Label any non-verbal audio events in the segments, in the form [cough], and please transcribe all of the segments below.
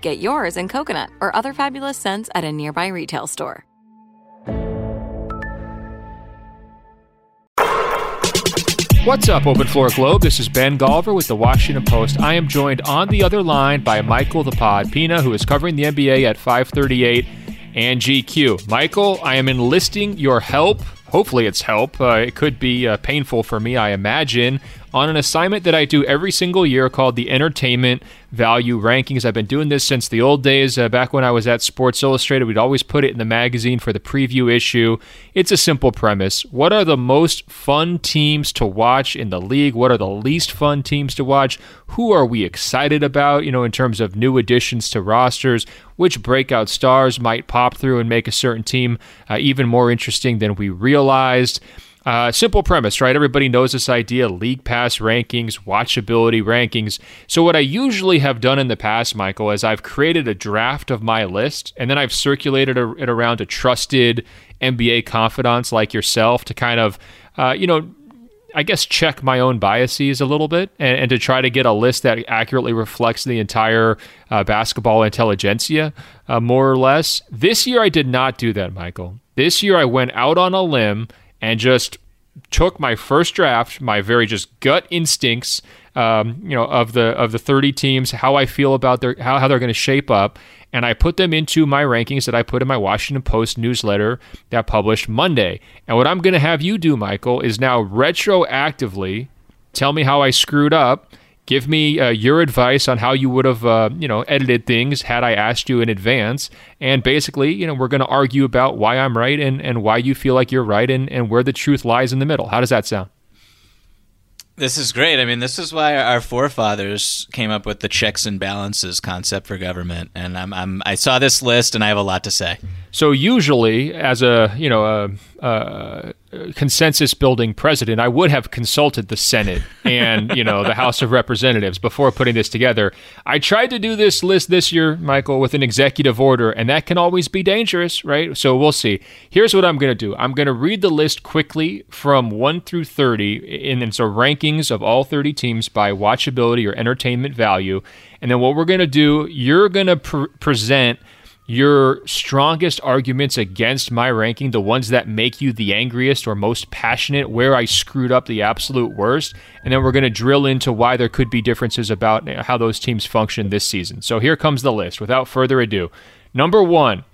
Get yours in coconut or other fabulous scents at a nearby retail store. What's up, Open Floor Globe? This is Ben Golliver with the Washington Post. I am joined on the other line by Michael the Pod Pina, who is covering the NBA at 538 and GQ. Michael, I am enlisting your help. Hopefully, it's help. Uh, it could be uh, painful for me, I imagine, on an assignment that I do every single year called the Entertainment Value Rankings. I've been doing this since the old days. Uh, back when I was at Sports Illustrated, we'd always put it in the magazine for the preview issue. It's a simple premise. What are the most fun teams to watch in the league? What are the least fun teams to watch? Who are we excited about, you know, in terms of new additions to rosters? Which breakout stars might pop through and make a certain team uh, even more interesting than we realized? Uh, simple premise, right? Everybody knows this idea league pass rankings, watchability rankings. So, what I usually have done in the past, Michael, is I've created a draft of my list and then I've circulated it around to trusted NBA confidants like yourself to kind of, uh, you know, I guess check my own biases a little bit and, and, to try to get a list that accurately reflects the entire uh, basketball intelligentsia, uh, more or less. This year, I did not do that, Michael. This year, I went out on a limb and just took my first draft, my very just gut instincts, um, you know, of the of the 30 teams, how I feel about their how, how they're going to shape up, and I put them into my rankings that I put in my Washington Post newsletter that published Monday. And what I'm going to have you do, Michael, is now retroactively tell me how I screwed up give me uh, your advice on how you would have uh, you know edited things had I asked you in advance and basically you know we're going to argue about why I'm right and, and why you feel like you're right and, and where the truth lies in the middle how does that sound this is great. I mean, this is why our forefathers came up with the checks and balances concept for government. And I'm, I'm I saw this list, and I have a lot to say. So usually, as a you know a, a consensus building president, I would have consulted the Senate and you know the House of Representatives before putting this together. I tried to do this list this year, Michael, with an executive order, and that can always be dangerous, right? So we'll see. Here's what I'm going to do. I'm going to read the list quickly from one through thirty, and and so rankings of all thirty teams by watchability or entertainment value, and then what we're going to do, you're going to pr- present your strongest arguments against my ranking, the ones that make you the angriest or most passionate, where I screwed up the absolute worst, and then we're going to drill into why there could be differences about how those teams function this season. So here comes the list. Without further ado, number one,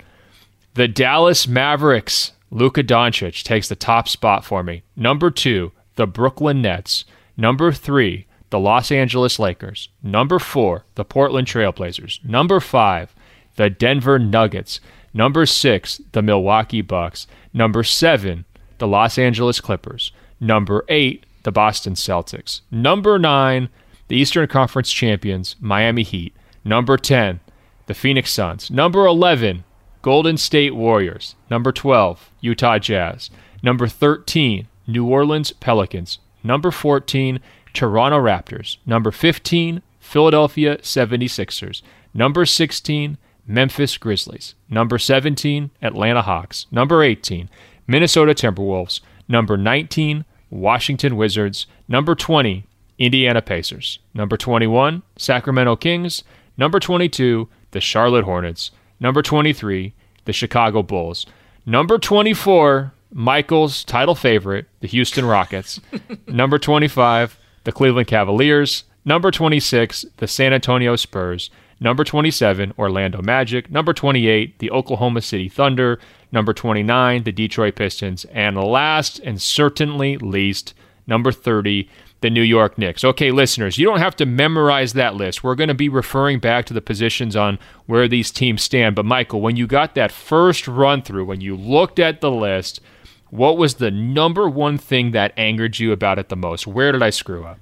the Dallas Mavericks. Luka Doncic takes the top spot for me. Number two, the Brooklyn Nets. Number three, the Los Angeles Lakers. Number four, the Portland Trailblazers. Number five, the Denver Nuggets. Number six, the Milwaukee Bucks. Number seven, the Los Angeles Clippers. Number eight, the Boston Celtics. Number nine, the Eastern Conference champions, Miami Heat. Number 10, the Phoenix Suns. Number 11, Golden State Warriors. Number 12, Utah Jazz. Number 13, New Orleans Pelicans. Number 14, Toronto Raptors. Number 15, Philadelphia 76ers. Number 16, Memphis Grizzlies. Number 17, Atlanta Hawks. Number 18, Minnesota Timberwolves. Number 19, Washington Wizards. Number 20, Indiana Pacers. Number 21, Sacramento Kings. Number 22, the Charlotte Hornets. Number 23, the Chicago Bulls. Number 24, Michael's title favorite, the Houston Rockets. [laughs] Number 25, the Cleveland Cavaliers. Number 26, the San Antonio Spurs. Number 27, Orlando Magic. Number 28, the Oklahoma City Thunder. Number 29, the Detroit Pistons. And last and certainly least, number 30, the New York Knicks. Okay, listeners, you don't have to memorize that list. We're going to be referring back to the positions on where these teams stand. But, Michael, when you got that first run through, when you looked at the list, what was the number one thing that angered you about it the most? Where did I screw up?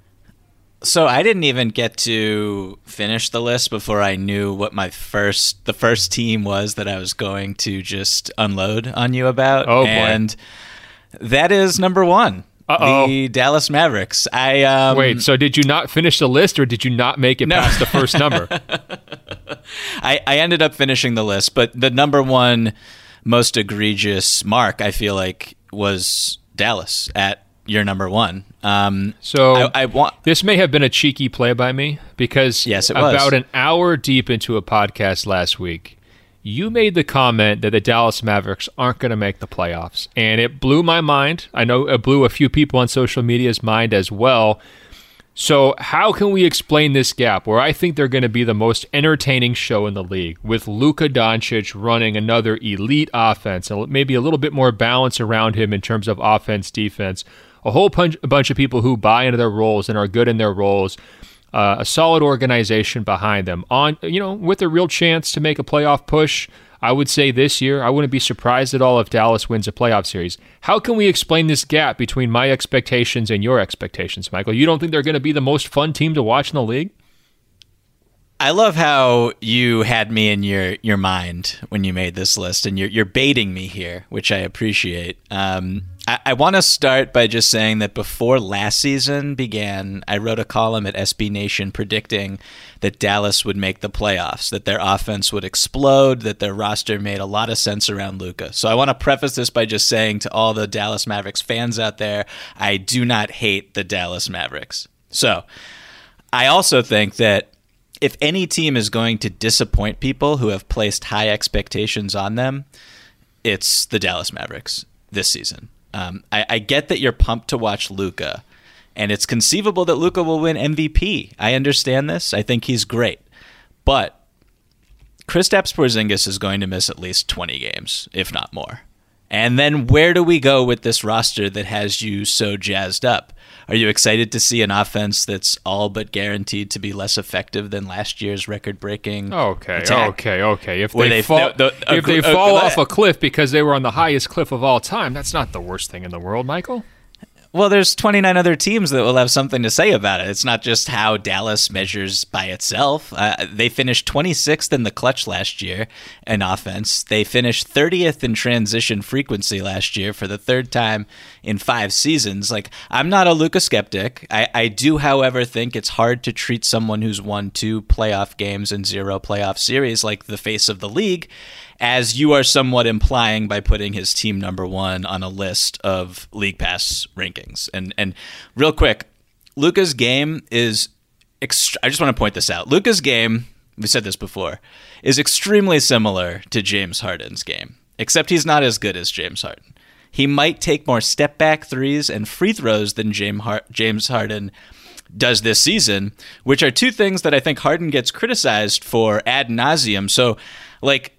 So I didn't even get to finish the list before I knew what my first the first team was that I was going to just unload on you about. Oh boy. And that is number one. Uh-oh. The Dallas Mavericks. I um, Wait, so did you not finish the list or did you not make it No. past the first number? [laughs] I, I ended up finishing the list, but the number one most egregious mark I feel like was Dallas at your number one. Um, So I, I want this may have been a cheeky play by me because Yes, it was. about an hour deep into a podcast last week, you made the comment that the Dallas Mavericks aren't going to make the playoffs, and it blew my mind. I know it blew a few people on social media's mind as well. So, how can we explain this gap where I think they're going to be the most entertaining show in the league with Luka Doncic running another elite offense and maybe a little bit more balance around him in terms of offense, defense, a whole bunch, a bunch of people who buy into their roles and are good in their roles, uh, a solid organization behind them, on you know with a real chance to make a playoff push. I would say this year, I wouldn't be surprised at all if Dallas wins a playoff series. How can we explain this gap between my expectations and your expectations, Michael? You don't think they're going to be the most fun team to watch in the league? I love how you had me in your, your mind when you made this list, and you're, you're baiting me here, which I appreciate. Um, I, I want to start by just saying that before last season began, I wrote a column at SB Nation predicting that Dallas would make the playoffs, that their offense would explode, that their roster made a lot of sense around Luka. So I want to preface this by just saying to all the Dallas Mavericks fans out there, I do not hate the Dallas Mavericks. So I also think that if any team is going to disappoint people who have placed high expectations on them, it's the Dallas Mavericks this season. Um, I, I get that you're pumped to watch Luka, and it's conceivable that Luka will win MVP. I understand this. I think he's great, but Kristaps Porzingis is going to miss at least 20 games, if not more. And then where do we go with this roster that has you so jazzed up? Are you excited to see an offense that's all but guaranteed to be less effective than last year's record-breaking? Okay, attack? okay, okay. If they, they- fall, the- the- if they uh, fall uh, off a cliff because they were on the highest cliff of all time, that's not the worst thing in the world, Michael. Well, there's 29 other teams that will have something to say about it. It's not just how Dallas measures by itself. Uh, they finished 26th in the clutch last year in offense. They finished 30th in transition frequency last year for the third time in five seasons. Like, I'm not a Luka skeptic. I, I do, however, think it's hard to treat someone who's won two playoff games and zero playoff series like the face of the league as you are somewhat implying by putting his team number one on a list of league pass rankings. And and real quick, Luka's game is. Ext- I just want to point this out. Luka's game, we said this before, is extremely similar to James Harden's game, except he's not as good as James Harden. He might take more step back threes and free throws than James James Harden does this season, which are two things that I think Harden gets criticized for ad nauseum. So, like,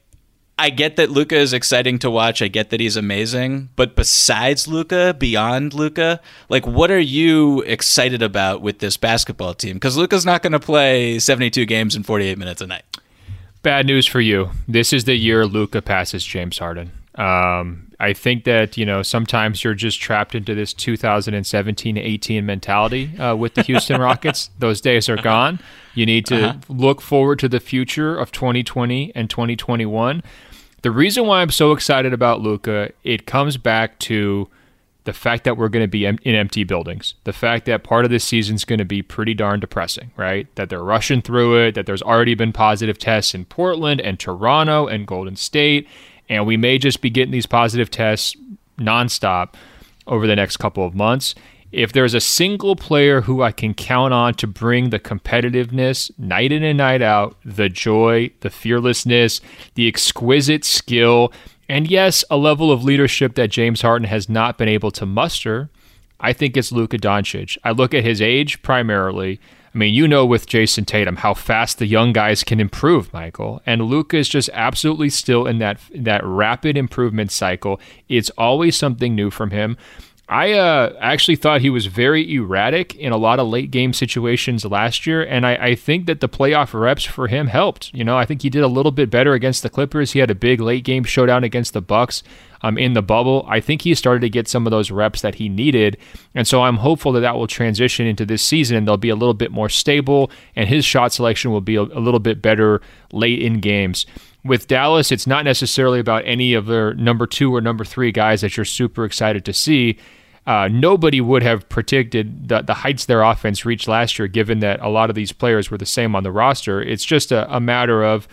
I get that Luka is exciting to watch. I get that he's amazing. But besides Luka, beyond Luka, like what are you excited about with this basketball team? Because Luka's not going to play 72 games in 48 minutes a night. Bad news for you. This is the year Luka passes James Harden. Um, I think that you know sometimes you're just trapped into this 2017-18 mentality uh, with the Houston [laughs] Rockets. Those days are gone. You need to uh-huh. look forward to the future of 2020 and 2021. The reason why I'm so excited about Luka, it comes back to the fact that we're going to be in empty buildings, the fact that part of this season is going to be pretty darn depressing, right? That they're rushing through it, that there's already been positive tests in Portland and Toronto and Golden State, and we may just be getting these positive tests nonstop over the next couple of months. If there's a single player who I can count on to bring the competitiveness night in and night out, the joy, the fearlessness, the exquisite skill, and yes, a level of leadership that James Harden has not been able to muster, I think it's Luka Doncic. I look at his age primarily. I mean, you know with Jayson Tatum how fast the young guys can improve, Michael. And Luka is just absolutely still in that that rapid improvement cycle. It's always something new from him. I uh, actually thought he was very erratic in a lot of late game situations last year, and I, I, think that the playoff reps for him helped. You know, I think he did a little bit better against the Clippers. He had a big late game showdown against the Bucks um, in the bubble. I think he started to get some of those reps that he needed, and so I'm hopeful that that will transition into this season, and they'll be a little bit more stable, and his shot selection will be a, a little bit better late in games with Dallas, it's not necessarily about any of their number two or number three guys that you're super excited to see. Uh, nobody would have predicted the, the heights their offense reached last year, given that a lot of these players were the same on the roster. It's just a, a matter of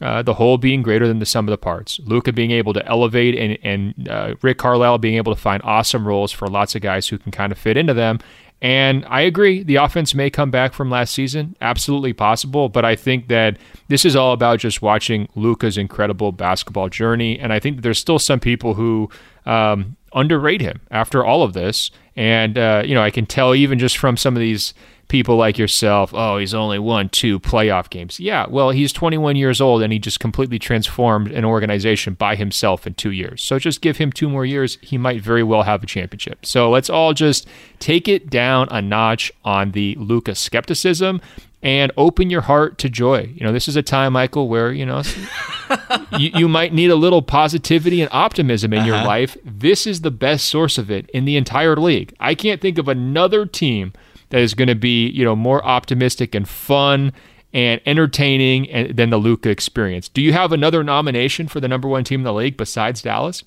uh, the whole being greater than the sum of the parts. Luka being able to elevate and, and uh, Rick Carlisle being able to find awesome roles for lots of guys who can kind of fit into them. And I agree, the offense may come back from last season, absolutely possible. But I think that this is all about just watching Luka's incredible basketball journey. And I think that there's still some people who um, underrate him after all of this. And, uh, you know, I can tell even just from some of these people like yourself, oh, he's only won two playoff games. Yeah, well, he's 21 years old and he just completely transformed an organization by himself in two years. So just give him two more years. He might very well have a championship. So let's all just take it down a notch on the Luka skepticism and open your heart to joy. You know, this is a time, Michael, where, you know, [laughs] you, you might need a little positivity and optimism in uh-huh. your life. This is the best source of it in the entire league. I can't think of another team – that is going to be you know more optimistic and fun and entertaining than the Luka experience. Do you have another nomination for the number one team in the league besides Dallas?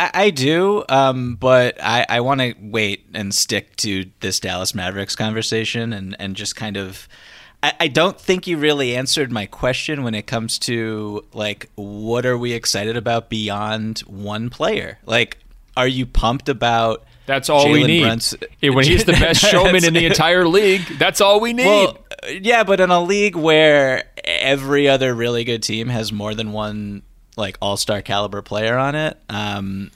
I, I do, um, but I, I want to wait and stick to this Dallas Mavericks conversation and, and just kind of. I, I don't think you really answered my question when it comes to like what are we excited about beyond one player? Like, are you pumped about that's all Jalen we need. When he's the best showman in the entire league, that's all we need. Well, yeah, but in a league where every other really good team has more than one like all-star caliber player on it, um,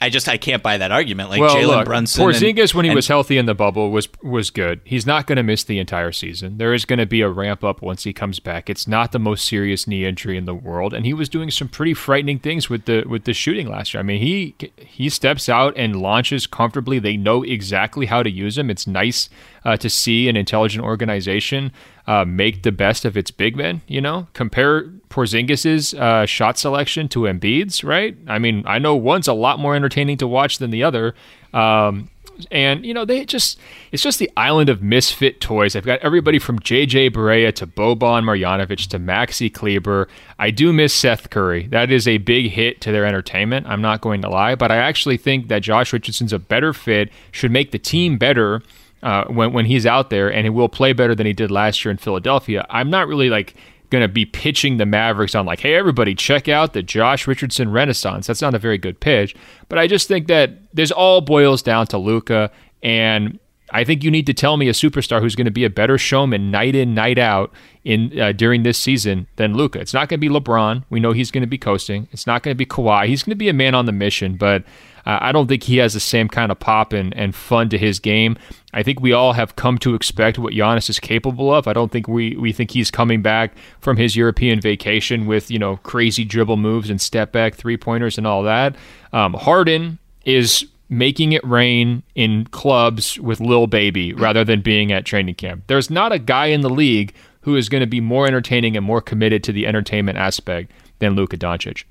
I just I can't buy that argument. Like well, Jalen Brunson, Porzingis and, when he and, was healthy in the bubble was was good. He's not going to miss the entire season. There is going to be a ramp up once he comes back. It's not the most serious knee injury in the world, and he was doing some pretty frightening things with the with the shooting last year. I mean, he he steps out and launches comfortably. They know exactly how to use him. It's nice uh, to see an intelligent organization uh, make the best of its big men. You know, compare Porzingis's uh, shot selection to Embiid's. Right? I mean, I know one's a lot more entertaining to watch than the other. Um, and you know they just it's just the island of misfit toys. I've got everybody from JJ Barea to Boban Marjanovic to Maxi Kleber. I do miss Seth Curry. That is a big hit to their entertainment. I'm not going to lie, but I actually think that Josh Richardson's a better fit, should make the team better uh, when when he's out there, and he will play better than he did last year in Philadelphia. I'm not really like going to be pitching the Mavericks on like, hey, everybody, check out the Josh Richardson Renaissance. That's not a very good pitch, but I just think that this all boils down to Luka, and I think you need to tell me a superstar who's going to be a better showman night in, night out in uh, during this season than Luka. It's not going to be LeBron. We know he's going to be coasting. It's not going to be Kawhi. He's going to be a man on the mission, but uh, I don't think he has the same kind of pop and, and fun to his game. I think we all have come to expect what Giannis is capable of. I don't think we, we think he's coming back from his European vacation with, you know, crazy dribble moves and step back three pointers and all that. Um, Harden is making it rain in clubs with Lil Baby rather than being at training camp. There's not a guy in the league who is going to be more entertaining and more committed to the entertainment aspect than Luka Doncic.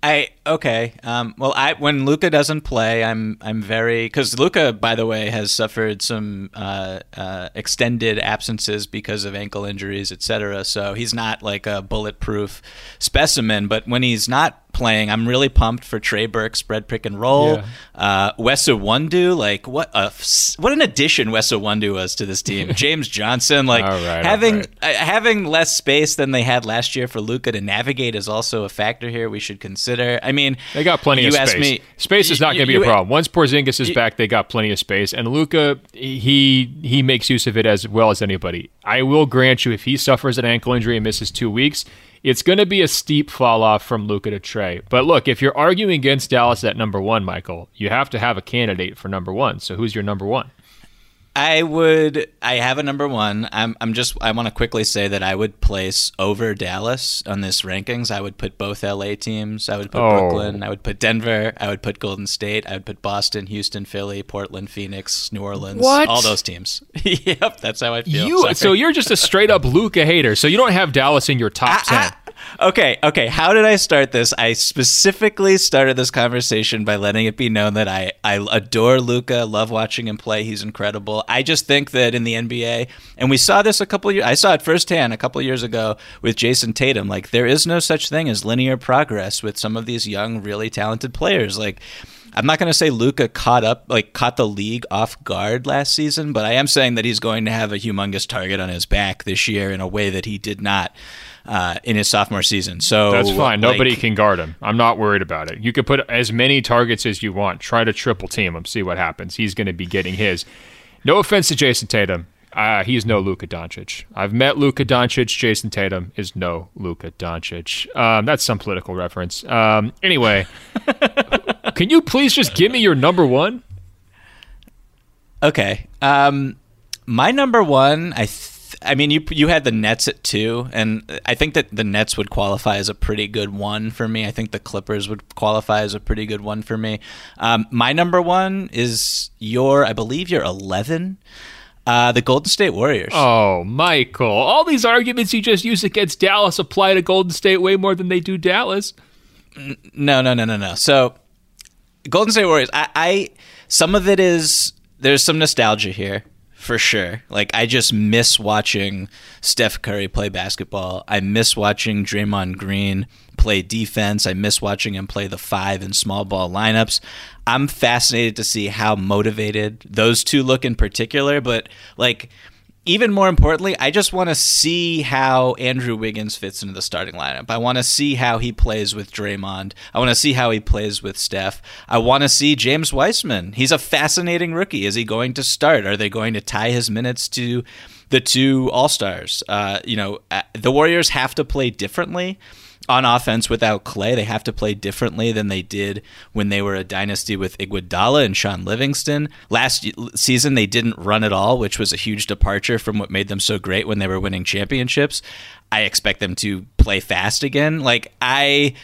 I okay. Um, well, I when Luka doesn't play, I'm I'm very because Luka, by the way, has suffered some uh, uh, extended absences because of ankle injuries, etc. So he's not like a bulletproof specimen. But when he's not playing. I'm really pumped for Trey Burke spread pick and roll. Yeah. Uh, Wes Iwundu, like what a what an addition Wes Iwundu was to this team. [laughs] James Johnson, like right, having right. uh, having less space than they had last year for Luka to navigate is also a factor here we should consider. I mean, they got plenty of space. Me, space is not going to be a problem. Once Porzingis is you, back, they got plenty of space, and Luka he he makes use of it as well as anybody. I will grant you, if he suffers an ankle injury and misses two weeks it's going to be a steep fall off from Luka to Trey. But look, if you're arguing against Dallas at number one, Michael, you have to have a candidate for number one. So who's your number one? I would. I have a number one. I'm. I'm just. I want to quickly say that I would place over Dallas on this rankings. I would put both LA teams. I would put oh. Brooklyn. I would put Denver. I would put Golden State. I would put Boston, Houston, Philly, Portland, Phoenix, New Orleans. What? All those teams. [laughs] yep, that's how I feel. You. Sorry. So you're just a straight up Luka hater. So you don't have Dallas in your top I, ten. I, okay, okay. How did I start this? I specifically started this conversation by letting it be known that I, I adore Luka, love watching him play. He's incredible. I just think that in the NBA, and we saw this a couple years, I saw it firsthand a couple years ago with Jayson Tatum. Like there is no such thing as linear progress with some of these young, really talented players. Like I'm not going to say Luka caught up, like caught the league off guard last season, but I am saying that he's going to have a humongous target on his back this year in a way that he did not uh, in his sophomore season. So that's fine. Like, Nobody can guard him. I'm not worried about it. You can put as many targets as you want. Try to triple team him. See what happens. He's going to be getting his. No offense to Jayson Tatum. Uh, he's no Luka Doncic. I've met Luka Doncic. Jayson Tatum is no Luka Doncic. Um, that's some political reference. Um, anyway, [laughs] can you please just give me your number one? Okay. Um, my number one, I. Th- I mean, you you had the Nets at two, and I think that the Nets would qualify as a pretty good one for me. I think the Clippers would qualify as a pretty good one for me. Um, my number one is your, I believe, your eleven. Uh, the Golden State Warriors. Oh, Michael! All these arguments you just used against Dallas apply to Golden State way more than they do Dallas. No, no, no, no, no. So, Golden State Warriors. I, I some of it is there's some nostalgia here for sure. Like I just miss watching Steph Curry play basketball. I miss watching Draymond Green play defense. I miss watching him play the five and small ball lineups. I'm fascinated to see how motivated those two look in particular, but like even more importantly, I just want to see how Andrew Wiggins fits into the starting lineup. I want to see how he plays with Draymond. I want to see how he plays with Steph. I want to see James Wiseman. He's a fascinating rookie. Is he going to start? Are they going to tie his minutes to the two All Stars? Uh, you know, uh, the Warriors have to play differently on offense without Clay. They have to play differently than they did when they were a dynasty with Iguodala and Shaun Livingston. Last season, they didn't run at all, which was a huge departure from what made them so great when they were winning championships. I expect them to play fast again. Like, I.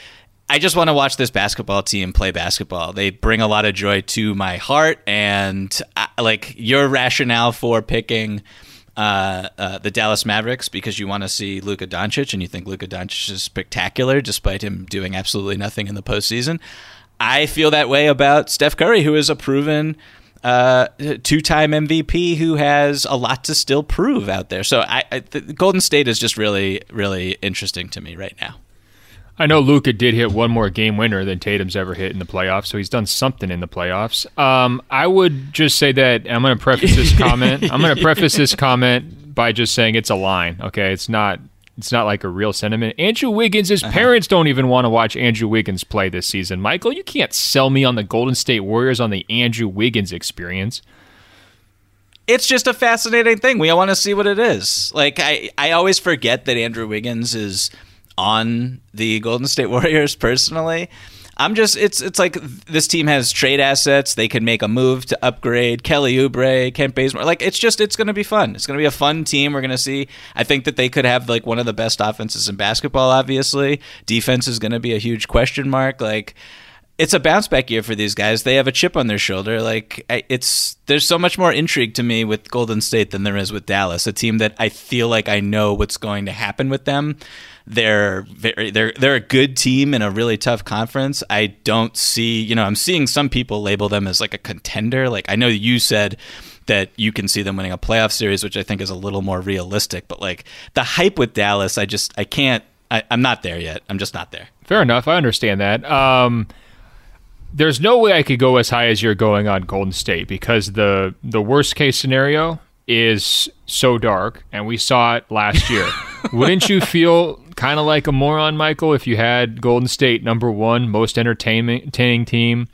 I just want to watch this basketball team play basketball. They bring a lot of joy to my heart, and I, like your rationale for picking uh, uh, the Dallas Mavericks because you want to see Luka Doncic and you think Luka Doncic is spectacular despite him doing absolutely nothing in the postseason. I feel that way about Steph Curry, who is a proven uh, two-time MVP who has a lot to still prove out there. So I, I Golden State is just really, really interesting to me right now. I know Luka did hit one more game winner than Tatum's ever hit in the playoffs, so he's done something in the playoffs. Um, I would just say that I'm going to preface this comment. I'm going [laughs] to preface this comment by just saying it's a line. Okay, it's not. It's not like a real sentiment. Andrew Wiggins, his uh-huh. parents don't even want to watch Andrew Wiggins play this season. Michael, you can't sell me on the Golden State Warriors on the Andrew Wiggins experience it's just a fascinating thing. We all want to see what it is. Like I, I always forget that Andrew Wiggins is on the Golden State [laughs] Warriors personally. I'm just it's it's like this team has trade assets. They can make a move to upgrade Kelly Oubre, Kent Bazemore. Like it's just it's going to be fun. It's going to be a fun team. We're going to see. I think that they could have like one of the best offenses in basketball. Obviously, defense is going to be a huge question mark. Like it's a bounce back year for these guys. They have a chip on their shoulder. Like it's there's so much more intrigue to me with Golden State than there is with Dallas, a team that I feel like I know what's going to happen with them. They're very, they're they're a good team in a really tough conference. I don't see, you know, I'm seeing some people label them as like a contender. Like I know you said that you can see them winning a playoff series, which I think is a little more realistic. But like the hype with Dallas, I just I can't. I, am not there yet. I'm just not there. Fair enough. I understand that. Um, there's no way I could go as high as you're going on Golden State because the the worst case scenario is so dark, and we saw it last year. [laughs] Wouldn't you feel kind of like a moron, Michael, if you had Golden State number one most entertaining team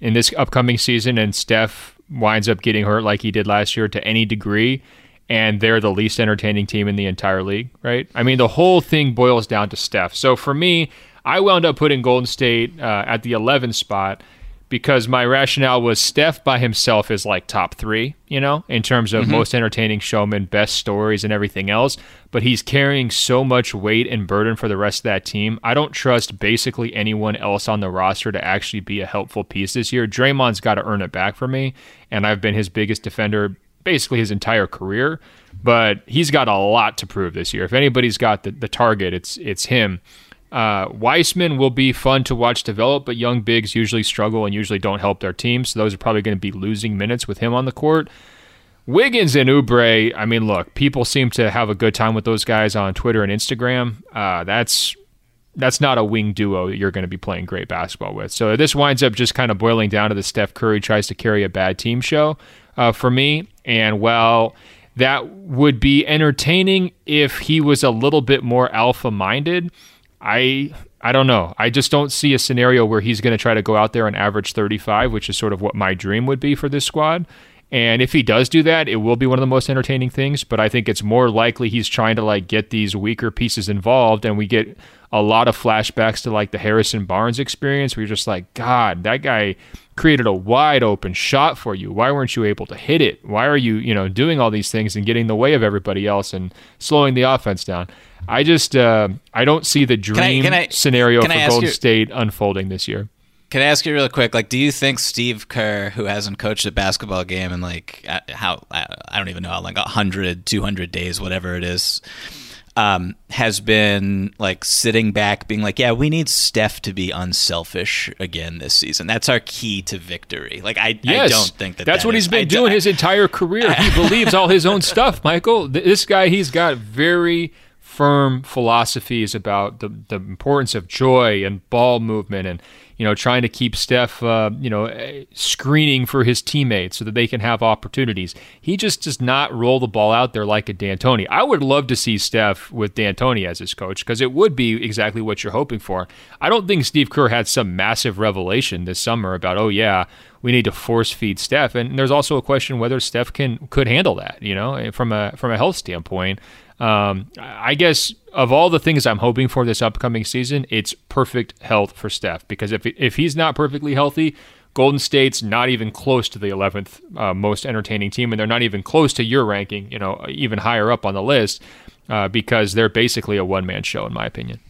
in this upcoming season, and Steph winds up getting hurt like he did last year to any degree? and they're the least entertaining team in the entire league, right? I mean, the whole thing boils down to Steph. So for me, I wound up putting Golden State uh, at the 11th spot because my rationale was Steph by himself is like top three, you know, in terms of mm-hmm. most entertaining showman, best stories, and everything else. But he's carrying so much weight and burden for the rest of that team. I don't trust basically anyone else on the roster to actually be a helpful piece this year. Draymond's got to earn it back for me, and I've been his biggest defender basically his entire career. But he's got a lot to prove this year. If anybody's got the, the target, it's it's him. Uh, Wiseman will be fun to watch develop, but young bigs usually struggle and usually don't help their team. So those are probably going to be losing minutes with him on the court. Wiggins and Oubre, I mean, look, people seem to have a good time with those guys on Twitter and Instagram. Uh, that's that's not a wing duo that you're going to be playing great basketball with. So this winds up just kind of boiling down to the Steph Curry tries to carry a bad team show uh, for me. And well, that would be entertaining if he was a little bit more alpha minded. I I don't know. I just don't see a scenario where he's going to try to go out there and average 35, which is sort of what my dream would be for this squad. And if he does do that, it will be one of the most entertaining things. But I think it's more likely he's trying to like get these weaker pieces involved, and we get a lot of flashbacks to like the Harrison Barnes experience, where you're just like, God, that guy created a wide open shot for you. Why weren't you able to hit it? Why are you, you know, doing all these things and getting in the way of everybody else and slowing the offense down? I just uh, I don't see the dream can I, can I, scenario for Golden you, State unfolding this year. Can I ask you real quick? Like, do you think Steve Kerr, who hasn't coached a basketball game in like uh, how I don't even know, how like 100, 200 days, whatever it is, um, has been like sitting back, being like, "Yeah, we need Steph to be unselfish again this season. That's our key to victory." Like, I, yes, I don't think that that's that what is, he's been I doing his entire career. He [laughs] believes all his own stuff, Michael. This guy, he's got very firm philosophies about the, the importance of joy and ball movement and you know trying to keep Steph uh, you know screening for his teammates so that they can have opportunities. He just does not roll the ball out there like a D'Antoni. I would love to see Steph with D'Antoni as his coach because it would be exactly what you're hoping for. I don't think Steve Kerr had some massive revelation this summer about oh yeah we need to force feed Steph and there's also a question whether Steph can could handle that you know from a from a health standpoint. Um, I guess of all the things I'm hoping for this upcoming season, it's perfect health for Steph because if if he's not perfectly healthy, Golden State's not even close to the 11th uh, most entertaining team, and they're not even close to your ranking, you know, even higher up on the list uh, because they're basically a one man show, in my opinion.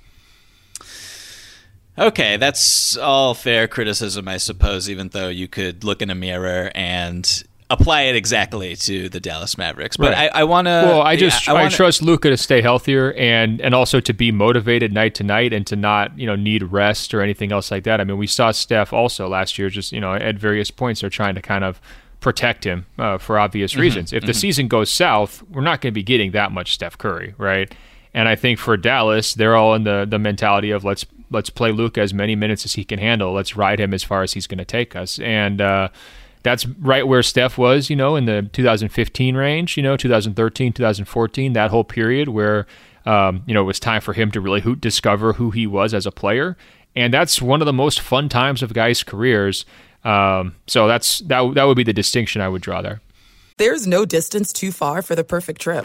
Okay, that's all fair criticism, I suppose, even though you could look in a mirror and apply it exactly to the Dallas Mavericks. But right. I, I want to. Well, I just I, wanna, I, trust Luka to stay healthier and and also to be motivated night to night and to not you know need rest or anything else like that. I mean, we saw Steph also last year, just you know at various points they're trying to kind of protect him uh, for obvious mm-hmm. reasons. If mm-hmm. the season goes south, we're not going to be getting that much Steph Curry, right? And I think for Dallas, they're all in the the mentality of let's let's play Luka as many minutes as he can handle. Let's ride him as far as he's going to take us. And uh, that's right where Steph was, you know, in the 2015 range, you know, 2013, 2014, that whole period where, um, you know, it was time for him to really ho- discover who he was as a player. And that's one of the most fun times of guys' careers. Um, so that's that. That would be the distinction I would draw there. There's no distance too far for the perfect trip.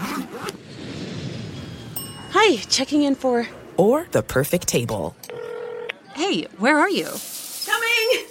Hi, checking in for or the perfect table. Hey, where are you? Coming.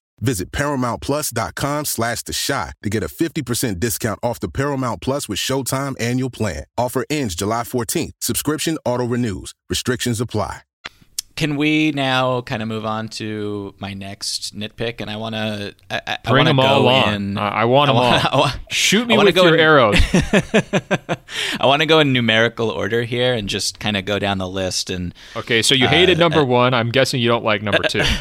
Visit ParamountPlus.com slash The Chi to get a 50% discount off the Paramount Plus with Showtime annual plan. Offer ends July 14th. Subscription auto-renews. Restrictions apply. Can we now kind of move on to my next nitpick? And I want to I, I Bring wanna them all go on. in. I, I want them I wanna- all. [laughs] I wa- Shoot me I with go your in- arrows. [laughs] I want to go in numerical order here and just kind of go down the list. And Okay, so you hated Uh, number one. I'm guessing you don't like number two. [laughs]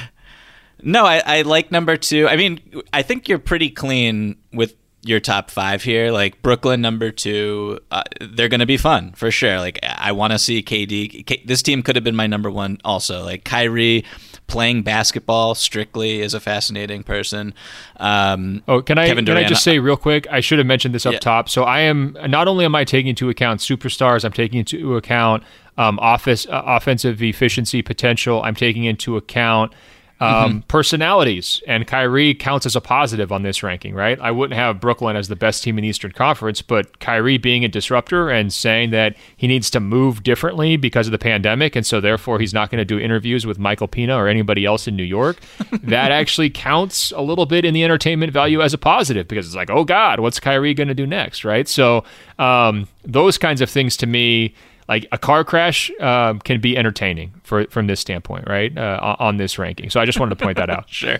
no, I, I like number two. I mean, I think you're pretty clean with your top five here. Like Brooklyn, number two, uh, they're going to be fun for sure. Like I want to see KD. K- this team could have been my number one also. Like Kyrie playing basketball strictly is a fascinating person. Um, Oh, can I Kevin can I just say real quick? I should have mentioned this up Yeah. top. So I am not only am I taking into account superstars, I'm taking into account um, office uh, offensive efficiency potential. I'm taking into account um, Mm-hmm. personalities, and Kyrie counts as a positive on this ranking, right? I wouldn't have Brooklyn as the best team in the Eastern Conference, but Kyrie being a disruptor and saying that he needs to move differently because of the pandemic, and so therefore he's not going to do interviews with Michael Pina or anybody else in New York, [laughs] that actually counts a little bit in the entertainment value as a positive because it's like, oh God, what's Kyrie going to do next, right? So um, those kinds of things to me like a car crash um, can be entertaining for from this standpoint, right? Uh, on- this ranking. So I just wanted to point that out. [laughs] Sure.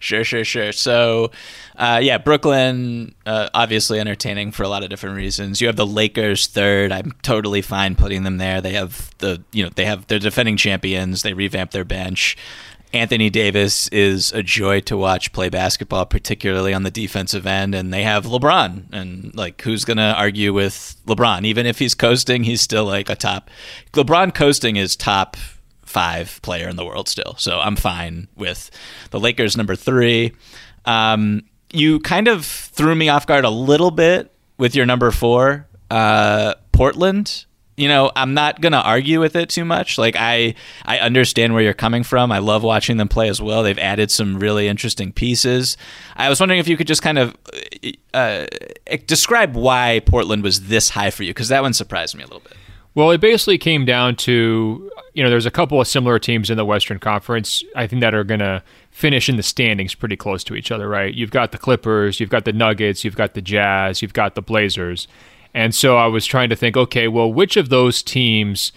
Sure, sure, sure. So, uh, yeah, Brooklyn, uh, obviously entertaining for a lot of different reasons. You have the Lakers third. I'm totally fine putting them there. They have the, you know, they have they're defending champions. They revamped their bench. Anthony Davis is a joy to watch play basketball, particularly on the defensive end. And they have LeBron, and like, who's gonna argue with LeBron? Even if he's coasting, he's still like a top. LeBron coasting is top five player in the world still. So I'm fine with the Lakers number three. Um, you kind of threw me off guard a little bit with your number four, uh, Portland. You know, I'm not gonna argue with it too much. Like I, I understand where you're coming from. I love watching them play as well. They've added some really interesting pieces. I was wondering if you could just kind of uh, describe why Portland was this high for you, because that one surprised me a little bit. Well, it basically came down to you know there's a couple of similar teams in the Western Conference. I think that are going to finish in the standings pretty close to each other, right? You've got the Clippers, you've got the Nuggets, you've got the Jazz, you've got the Blazers, and so I was trying to think, okay, well, which of those teams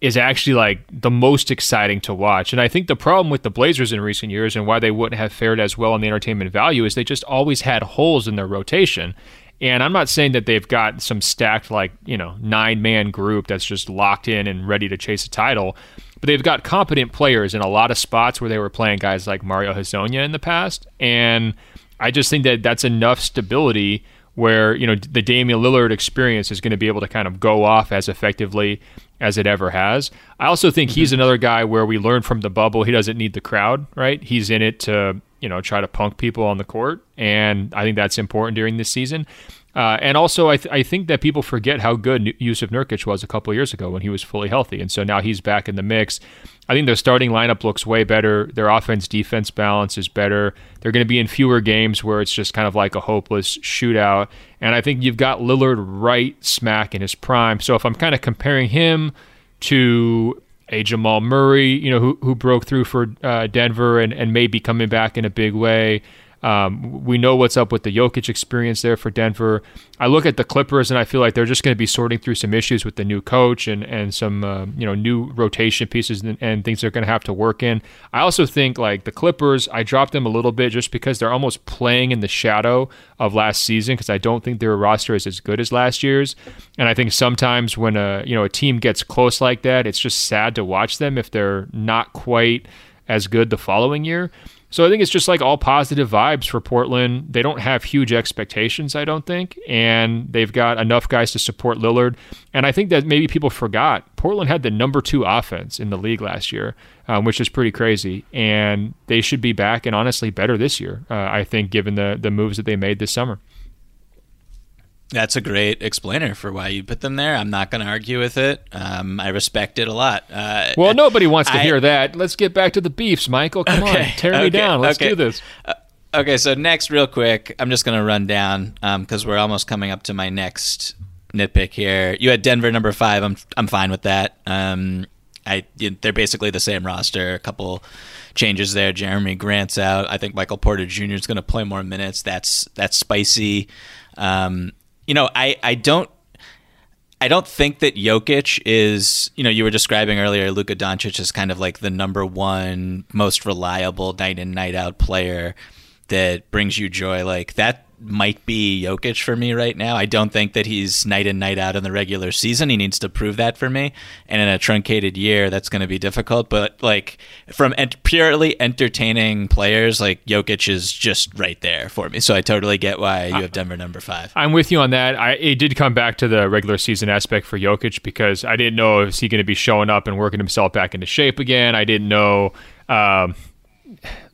is actually like the most exciting to watch. And I think the problem with the Blazers in recent years and why they wouldn't have fared as well in the entertainment value is they just always had holes in their rotation. And I'm not saying that they've got some stacked, like, you know, nine man group that's just locked in and ready to chase a title, but they've got competent players in a lot of spots where they were playing guys like Mario Hezonja in the past. And I just think that that's enough stability where, you know, the Damian Lillard experience is going to be able to kind of go off as effectively as it ever has. I also think he's mm-hmm. another guy where we learned from the bubble he doesn't need the crowd, right? He's in it to, you know, try to punk people on the court, and I think that's important during this season. Uh, and also, I, th- I think that people forget how good Jusuf Nurkic was a couple years ago when he was fully healthy. And so now he's back in the mix. I think their starting lineup looks way better. Their offense defense balance is better. They're going to be in fewer games where it's just kind of like a hopeless shootout. And I think you've got Lillard right smack in his prime. So if I'm kind of comparing him to a Jamal Murray, you know, who who broke through for uh, Denver and, and may be coming back in a big way, um, we know what's up with the Jokic experience there for Denver. I look at the Clippers and I feel like they're just going to be sorting through some issues with the new coach and and some uh, you know new rotation pieces and, and things they're going to have to work in. I also think like the Clippers, I dropped them a little bit just because they're almost playing in the shadow of last season because I don't think their roster is as good as last year's. And I think sometimes when a you know a team gets close like that, it's just sad to watch them if they're not quite as good the following year. So I think it's just like all positive vibes for Portland. They don't have huge expectations, I don't think, and they've got enough guys to support Lillard. And I think that maybe people forgot Portland had the number two offense in the league last year, um, which is pretty crazy. And they should be back and honestly better this year. Uh, I think, given the the moves that they made this summer. That's a great explainer for why you put them there. I'm not going to argue with it. Um, I respect it a lot. Uh, well, nobody wants to I, hear that. Let's get back to the beefs, Michael. Come okay, on, tear okay, me down. Let's okay. do this. Uh, okay, so next, real quick, I'm just going to run down because um, we're almost coming up to my next nitpick here. You had Denver number five. I'm I'm fine with that. Um, I they're basically the same roster. A couple changes there. Jerami Grant's out. I think Michael Porter Jr. is going to play more minutes. That's that's spicy. Um, you know, I, I don't I don't think that Jokic is, you know, you were describing earlier Luka Doncic is kind of like the number one most reliable night in night out player that brings you joy. Like that might be Jokic for me right now. I don't think that he's night in night out in the regular season. He needs to prove that for me. And in a truncated year, that's going to be difficult. But like from ent- purely entertaining players, like Jokic is just right there for me. So I totally get why you have Denver number five. I'm with you on that. I it did come back to the regular season aspect for Jokic because I didn't know is he going to be showing up and working himself back into shape again. I didn't know. Um,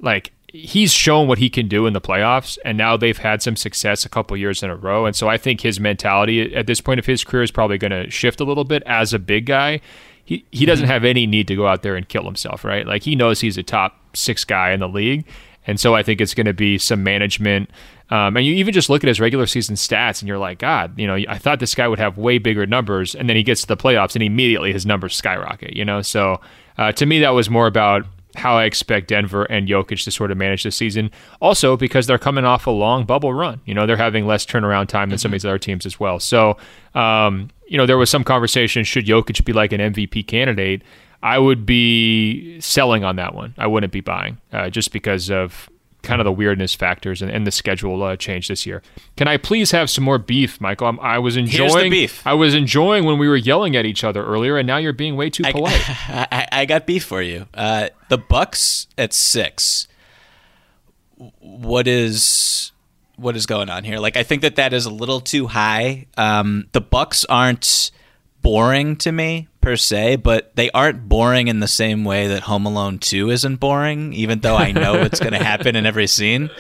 like he's shown what he can do in the playoffs, and now they've had some success a couple years in a row. And so I think his mentality at this point of his career is probably going to shift a little bit as a big guy. He, he doesn't mm-hmm. have any need to go out there and kill himself, right? Like he knows he's a top six guy in the league. And so I think it's going to be some management. Um, and you even just look at his regular season stats and you're like, God, you know, I thought this guy would have way bigger numbers. And then he gets to the playoffs and immediately his numbers skyrocket, you know? So uh, to me, that was more about how I expect Denver and Jokic to sort of manage this season. Also, because they're coming off a long bubble run. You know, they're having less turnaround time than some of these other teams as well. So, um, you know, there was some conversation should Jokic be like an MVP candidate? I would be selling on that one. I wouldn't be buying uh, just because of kind of the weirdness factors and, and the schedule uh, change this year. Can I please have some more beef, Michael? I'm, i was enjoying beef. I was enjoying when we were yelling at each other earlier, and now you're being way too polite. [laughs] I, I, I got beef for you. Uh, the Bucks at six. What is what is going on here? Like, I think that that is a little too high. Um, the Bucks aren't boring to me per se, but they aren't boring in the same way that Home Alone 2 isn't boring, even though I know it's going [laughs] to happen in every scene.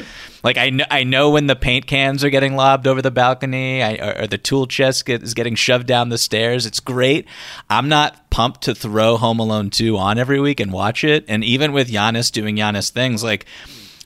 Like I know, I know when the paint cans are getting lobbed over the balcony, I, or, or the tool chest get, is getting shoved down the stairs. It's great. I'm not pumped to throw Home Alone 2 on every week and watch it. And even with Giannis doing Giannis things, like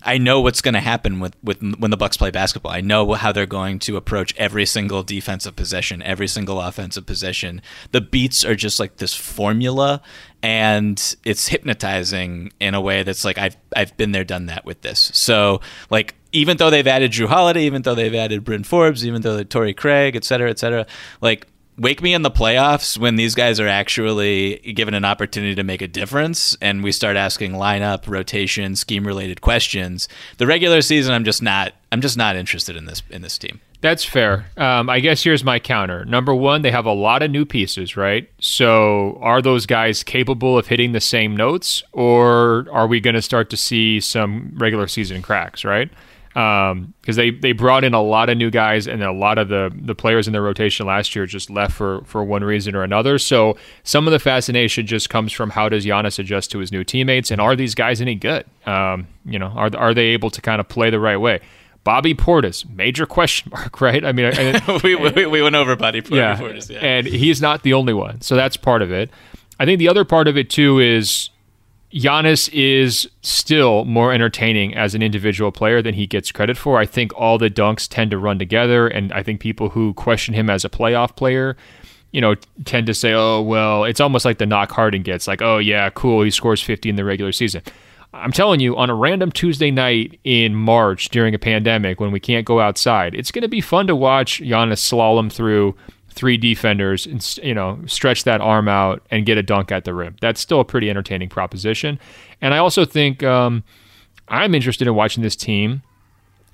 I know what's going to happen with, with when the Bucks play basketball. I know how they're going to approach every single defensive possession, every single offensive possession. The beats are just like this formula, and it's hypnotizing in a way that's like I've I've been there, done that with this. So like even though they've added Jrue Holiday, even though they've added Bryn Forbes, even though they're Torrey Craig, et cetera, et cetera, like wake me in the playoffs when these guys are actually given an opportunity to make a difference and we start asking lineup rotation scheme related questions. The regular season i'm just not i'm just not interested in this in this team. That's fair. Um, i guess here's my counter. Number one they have a lot of new pieces right? So are those guys capable of hitting the same notes or are we going to start to see some regular season cracks right because um, they, they brought in a lot of new guys and a lot of the, the players in their rotation last year just left for, for one reason or another. So some of the fascination just comes from how does Giannis adjust to his new teammates and are these guys any good? Um, you know, are, are they able to kind of play the right way? Bobby Portis, major question mark, [laughs] right? I mean, I, [laughs] we, we, we, went over Bobby Portis, yeah, Portis, yeah, and he's not the only one, so that's part of it. I think the other part of it too is Giannis is still more entertaining as an individual player than he gets credit for. I think all the dunks tend to run together, and I think people who question him as a playoff player, you know, tend to say, "Oh, well, it's almost like the knock Harden gets, like, oh yeah, cool, he scores 50 in the regular season." I'm telling you, on a random Tuesday night in March during a pandemic when we can't go outside, it's going to be fun to watch Giannis slalom through three defenders and you know stretch that arm out and get a dunk at the rim. That's still a pretty entertaining proposition. And I also think um, I'm interested in watching this team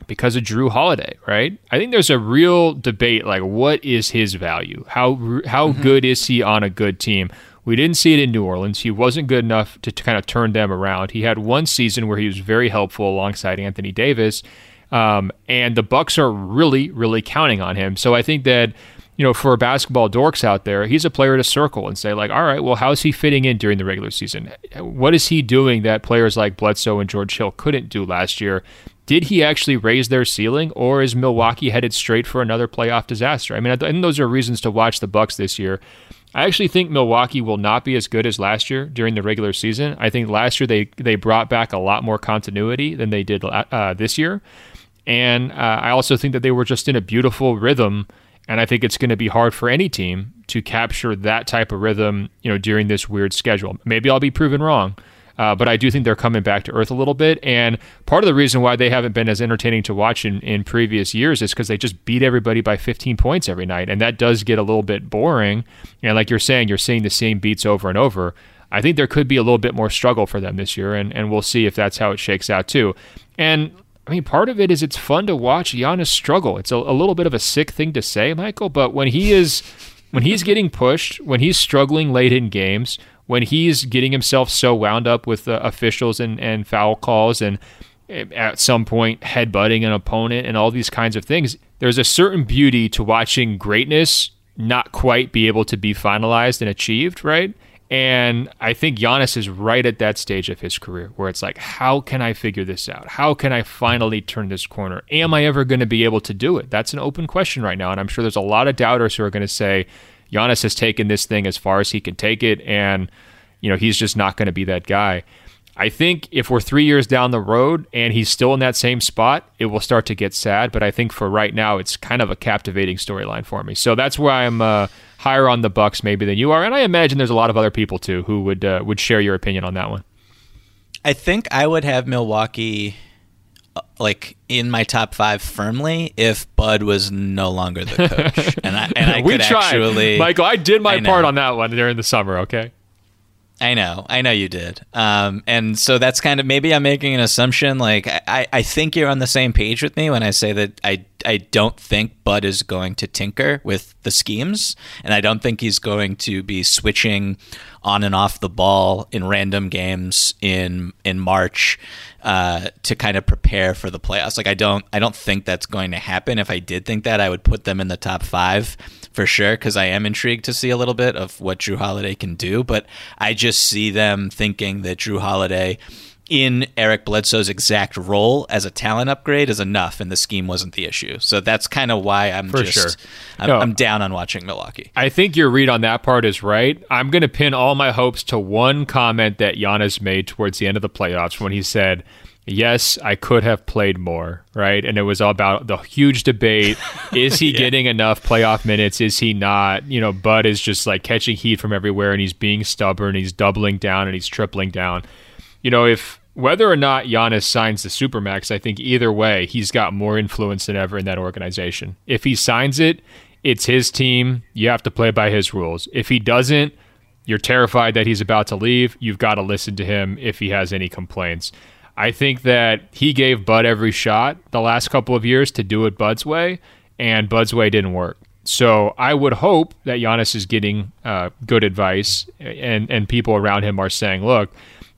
because of Jrue Holiday, right? I think there's a real debate like what is his value? How how mm-hmm. good is he on a good team? We didn't see it in New Orleans. He wasn't good enough to, to kind of turn them around. He had one season where he was very helpful alongside Anthony Davis. Um, and the Bucks are really, really counting on him. So I think that you know, for basketball dorks out there, he's a player to circle and say, like, all right, well, how's he fitting in during the regular season? What is he doing that players like Bledsoe and George Hill couldn't do last year? Did he actually raise their ceiling, or is Milwaukee headed straight for another playoff disaster? I mean, think those are reasons to watch the Bucks this year. I actually think Milwaukee will not be as good as last year during the regular season. I think last year they they brought back a lot more continuity than they did uh, this year, and uh, I also think that they were just in a beautiful rhythm and I think it's going to be hard for any team to capture that type of rhythm, you know, during this weird schedule. Maybe I'll be proven wrong. Uh, but I do think they're coming back to earth a little bit. And part of the reason why they haven't been as entertaining to watch in, in previous years is because they just beat everybody by 15 points every night. And that does get a little bit boring. And like you're saying, you're seeing the same beats over and over. I think there could be a little bit more struggle for them this year. And, and we'll see if that's how it shakes out, too. And I mean, part of it is it's fun to watch Giannis struggle. It's a, a, little bit of a sick thing to say, Michael, but when he is when he's getting pushed, when he's struggling late in games, when he's getting himself so wound up with uh, officials and, and foul calls and eh, at some point headbutting an opponent and all these kinds of things, there's a certain beauty to watching greatness not quite be able to be finalized and achieved, right? And I think Giannis is right at that stage of his career where it's like, how can I figure this out? How can I finally turn this corner? Am I ever going to be able to do it? That's an open question right now. And I'm sure there's a lot of doubters who are going to say, Giannis has taken this thing as far as he can take it. And, you know, he's just not going to be that guy. I think if we're three years down the road and he's still in that same spot, it will start to get sad. But I think for right now, it's kind of a captivating storyline for me. So that's where I'm. Uh, higher on the Bucks maybe than you are, and I imagine there's a lot of other people too who would uh, would share your opinion on that one. I think I would have Milwaukee uh, like in my top five firmly if Bud was no longer the coach, [laughs] and I and I we could tried. actually, Michael. I did my I part on that one during the summer. Okay. I know, I know you did, um, and so that's kind of maybe I'm making an assumption. Like I, I think you're on the same page with me when I say that I, I don't think Bud is going to tinker with the schemes, and I don't think he's going to be switching on and off the ball in random games in in March uh, to kind of prepare for the playoffs. Like I don't, I don't think that's going to happen. If I did think that, I would put them in the top five for sure because I am intrigued to see a little bit of what Jrue Holiday can do. But I just see them thinking that Jrue Holiday in Eric Bledsoe's exact role as a talent upgrade is enough, and the scheme wasn't the issue. So that's kind of why I'm For just sure. I'm, no, I'm, down on watching Milwaukee. I think your read on that part is right. I'm going to pin all my hopes to one comment that Giannis made towards the end of the playoffs when he said yes, I could have played more, right? And it was all about the huge debate. [laughs] Is he yeah. getting enough playoff minutes? Is he not? You know, Bud is just like catching heat from everywhere and he's being stubborn, he's doubling down and he's tripling down. You know, if whether or not Giannis signs the Supermax, I think either way, he's got more influence than ever in that organization. If he signs it, it's his team. You have to play by his rules. If he doesn't, you're terrified that he's about to leave. You've got to listen to him if he has any complaints. I think that he gave Bud every shot the last couple of years to do it Bud's way, and Bud's way didn't work. So I would hope that Giannis is getting uh, good advice, and and people around him are saying, look.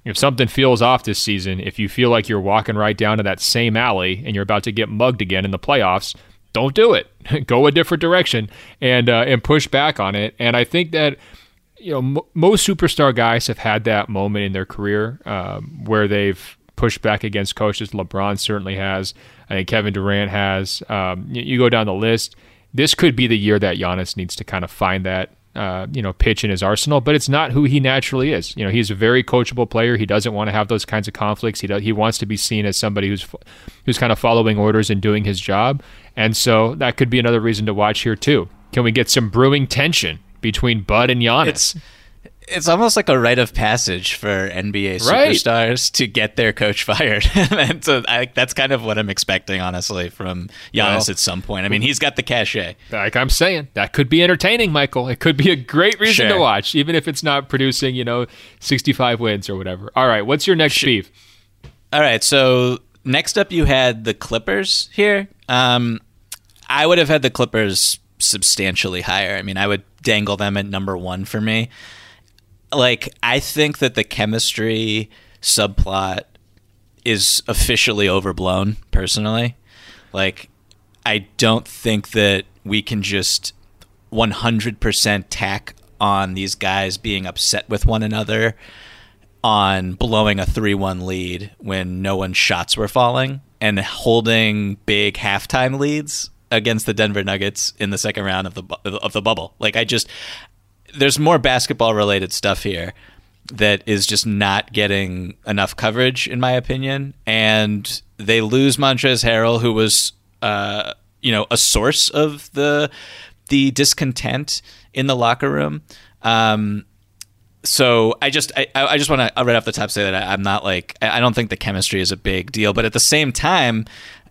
If something feels off this season, if you feel like you're walking right down to that same alley and you're about to get mugged again in the playoffs, don't do it. [laughs] Go a different direction and uh, and push back on it. And I think that you know m- most superstar guys have had that moment in their career um, where they've pushed back against coaches. LeBron certainly has. I think Kevin Durant has. Um, you, you, go down the list. This could be the year that Giannis needs to kind of find that uh, you know pitch in his arsenal, but it's not who he naturally is. You know, he's a very coachable player. He doesn't want to have those kinds of conflicts. He does, he wants to be seen as somebody who's who's kind of following orders and doing his job. And so that could be another reason to watch here too. Can we get some brewing tension between Bud and Giannis? It's- it's almost like a rite of passage for NBA superstars right. to get their coach [laughs] fired. and so I, that's kind of what I'm expecting, honestly, from Giannis well, at some point. I mean, he's got the cachet. Like I'm saying, that could be entertaining, Michael. It could be a great reason sure. to watch, even if it's not producing, you know, 65 wins or whatever. All right, what's your next sure. beef? All right, so next up, you had the Clippers here. Um, I would have had the Clippers substantially higher. I mean, I would dangle them at number one for me like I think that the chemistry subplot is officially overblown personally. Like I don't think that we can just 100% tack on these guys being upset with one another on blowing a 3-1 lead when no one's shots were falling and holding big halftime leads against the Denver Nuggets in the second round of the of the bubble. Like I just there's more basketball related stuff here that is just not getting enough coverage, in my opinion. And they lose Montrezl Harrell, who was, uh, you know, a source of the the discontent in the locker room. Um, so I just I, I just want to right off the top say that I, am not like I don't think the chemistry is a big deal, but at the same time,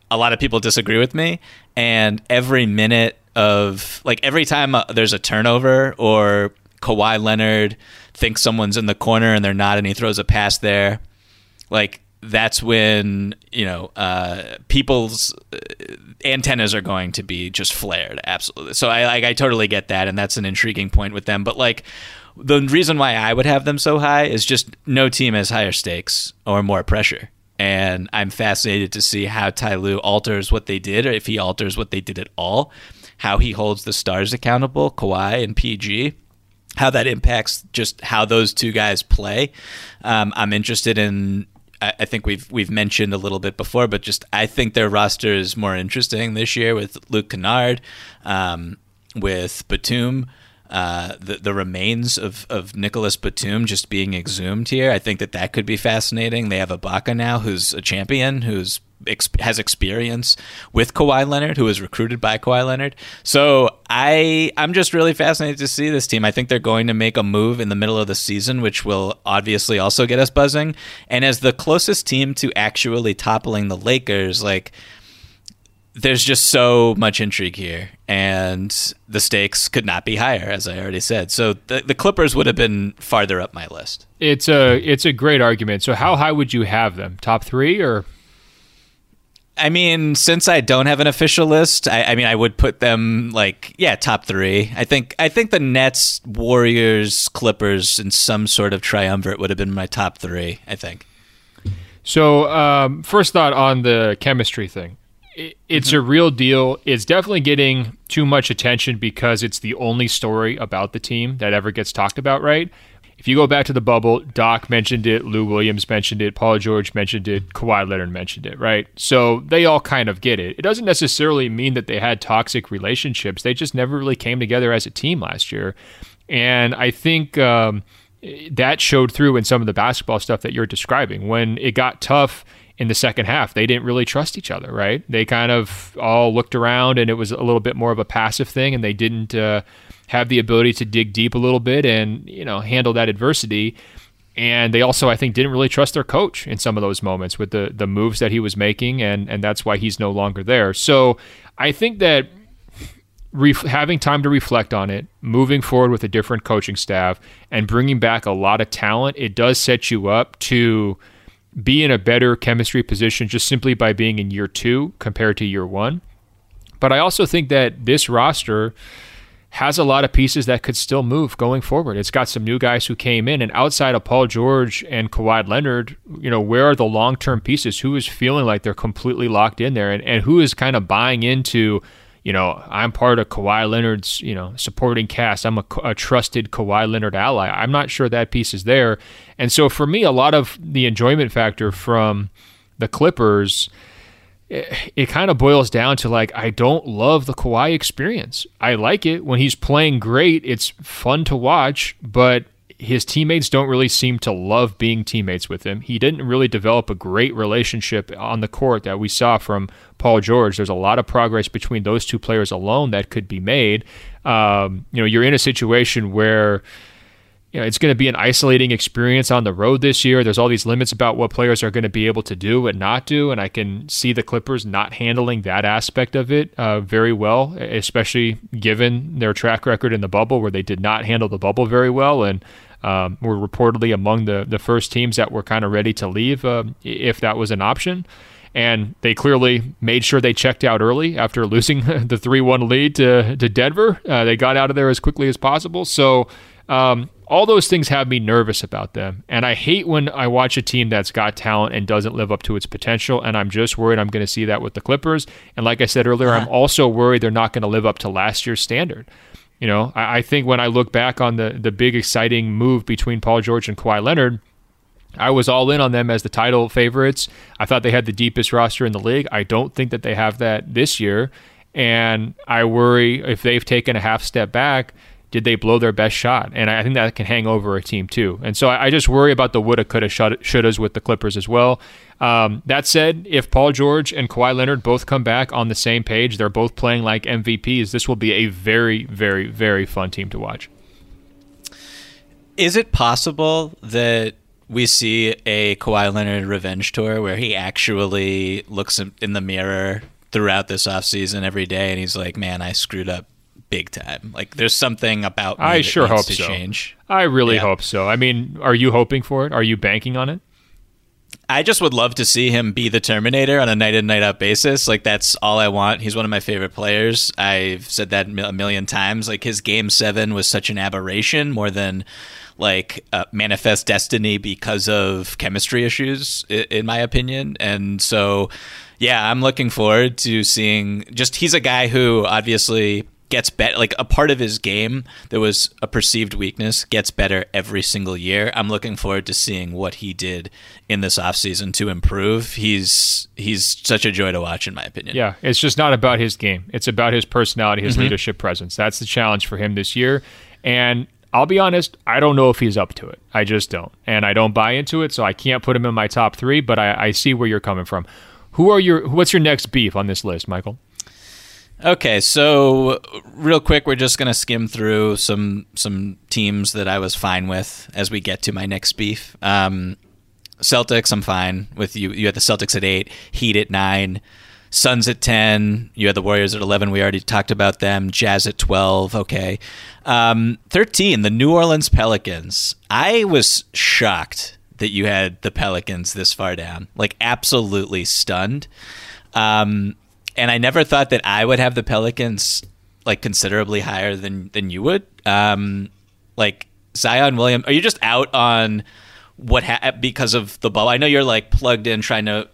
a lot of people disagree with me, and every minute of like every time uh, there's a turnover or Kawhi Leonard thinks someone's in the corner and they're not, and he throws a pass there, like that's when you know uh, people's uh, antennas are going to be just flared. Absolutely. So I like I totally get that, and that's an intriguing point with them. But like the reason why I would have them so high is just no team has higher stakes or more pressure. And I'm fascinated to see how Ty Lue alters what they did, or if he alters what they did at all how he holds the stars accountable, Kawhi and PG, how that impacts just how those two guys play. Um, I'm interested in. I think we've we've mentioned a little bit before, but just I think their roster is more interesting this year with Luke Kennard, um, with Batum. Uh, the the remains of, of Nicolas Batum just being exhumed here. I think that that could be fascinating. They have Ibaka now, who's a champion, who's ex- has experience with Kawhi Leonard, who was recruited by Kawhi Leonard. So I I'm just really fascinated to see this team. I think they're going to make a move in the middle of the season, which will obviously also get us buzzing. And as the closest team to actually toppling the Lakers, like there's just so much intrigue here, and the stakes could not be higher, as I already said. So the, the Clippers would have been farther up my list. It's a it's a great argument. So how high would you have them? Top three or? I mean, since I don't have an official list, I, I, mean, I would put them like, yeah, top three. I think, I think the Nets, Warriors, Clippers, and some sort of triumvirate would have been my top three. I think. So, um, first thought on the chemistry thing. it's mm-hmm. a real deal. It's definitely getting too much attention because it's the only story about the team that ever gets talked about, right? If you go back to the bubble, Doc mentioned it, Lou Williams mentioned it, Paul George mentioned it, Kawhi Leonard mentioned it, right? So they all kind of get it. It doesn't necessarily mean that they had toxic relationships. They just never really came together as a team last year. And I think um, that showed through in some of the basketball stuff that you're describing. When it got tough in the second half, they didn't really trust each other, right? They kind of all looked around and it was a little bit more of a passive thing and they didn't. Uh, have the ability to dig deep a little bit and you know handle that adversity. And they also, I think, didn't really trust their coach in some of those moments with the the moves that he was making, and and that's why he's no longer there. So I think that ref- having time to reflect on it, moving forward with a different coaching staff, and bringing back a lot of talent, it does set you up to be in a better chemistry position just simply by being in year two compared to year one. But I also think that this roster has a lot of pieces that could still move going forward. It's got some new guys who came in, and outside of Paul George and Kawhi Leonard, you know, where are the long term pieces? Who is feeling like they're completely locked in there, and, and who is kind of buying into, you know, I'm part of Kawhi Leonard's, you know, supporting cast. I'm a, a, trusted Kawhi Leonard ally. I'm not sure that piece is there. And so for me, a lot of the enjoyment factor from the Clippers, it, it kind of boils down to like, I don't love the Kawhi experience. I like it when he's playing great. It's fun to watch, but his teammates don't really seem to love being teammates with him. He didn't really develop a great relationship on the court that we saw from Paul George. There's a lot of progress between those two players alone that could be made. Um, you know, you're in a situation where you know, it's going to be an isolating experience on the road this year. There's all these limits about what players are going to be able to do and not do, and I can see the Clippers not handling that aspect of it uh, very well, especially given their track record in the bubble, where they did not handle the bubble very well, and um, were reportedly among the the first teams that were kind of ready to leave uh, if that was an option. And they clearly made sure they checked out early after [laughs] losing the 3 1 lead to, to Denver. Uh, they got out of there as quickly as possible. So, um, all those things have me nervous about them. And I hate when I watch a team that's got talent and doesn't live up to its potential. And I'm just worried I'm going to see that with the Clippers. And like I said earlier, uh-huh. I'm also worried they're not going to live up to last year's standard. You know, I, I, think when I look back on the the big exciting move between Paul George and Kawhi Leonard, I was all in on them as the title favorites. I thought they had the deepest roster in the league. I don't think that they have that this year. And I worry if they've taken a half step back, did they blow their best shot? And I think that can hang over a team too. And so I just worry about the woulda, coulda, shouldas with the Clippers as well. Um, that said, if Paul George and Kawhi Leonard both come back on the same page, they're both playing like MVPs. This will be a very, very, very fun team to watch. Is it possible that we see a Kawhi Leonard revenge tour where he actually looks in the mirror throughout this offseason every day and he's like, man, I screwed up big time. Like there's something about I sure hope to so. change. I really yeah. hope so. I mean, are you hoping for it? Are you banking on it? I just would love to see him be the Terminator on a night in night out basis. Like that's all I want. He's one of my favorite players. I've said that a million times. Like his game 7 was such an aberration more than like uh, manifest destiny because of chemistry issues in my opinion. And so yeah, I'm looking forward to seeing just he's a guy who obviously gets better. Like a part of his game that was a perceived weakness gets better every single year. I'm looking forward to seeing what he did in this offseason to improve. He's he's such a joy to watch, in my opinion. Yeah, it's just not about his game. It's about his personality, his mm-hmm. leadership presence. That's the challenge for him this year. And I'll be honest, I don't know if he's up to it. I just don't. And I don't buy into it, so I can't put him in my top three, but I, I see where you're coming from. Who are your what's your next beef on this list, Michael? Okay, so real quick, we're just gonna skim through some some teams that I was fine with as we get to my next beef. Um, Celtics, I'm fine with you. You had the Celtics at eight, Heat at nine, Suns at ten. You had the Warriors at eleven. We already talked about them. Jazz at twelve. Okay, um, thirteen. The New Orleans Pelicans. I was shocked that you had the Pelicans this far down. Like absolutely stunned. Um, and I never thought that I would have the Pelicans like considerably higher than than you would. Um, like Zion Williams, are you just out on what ha- because of the bubble? I know you're like plugged in trying to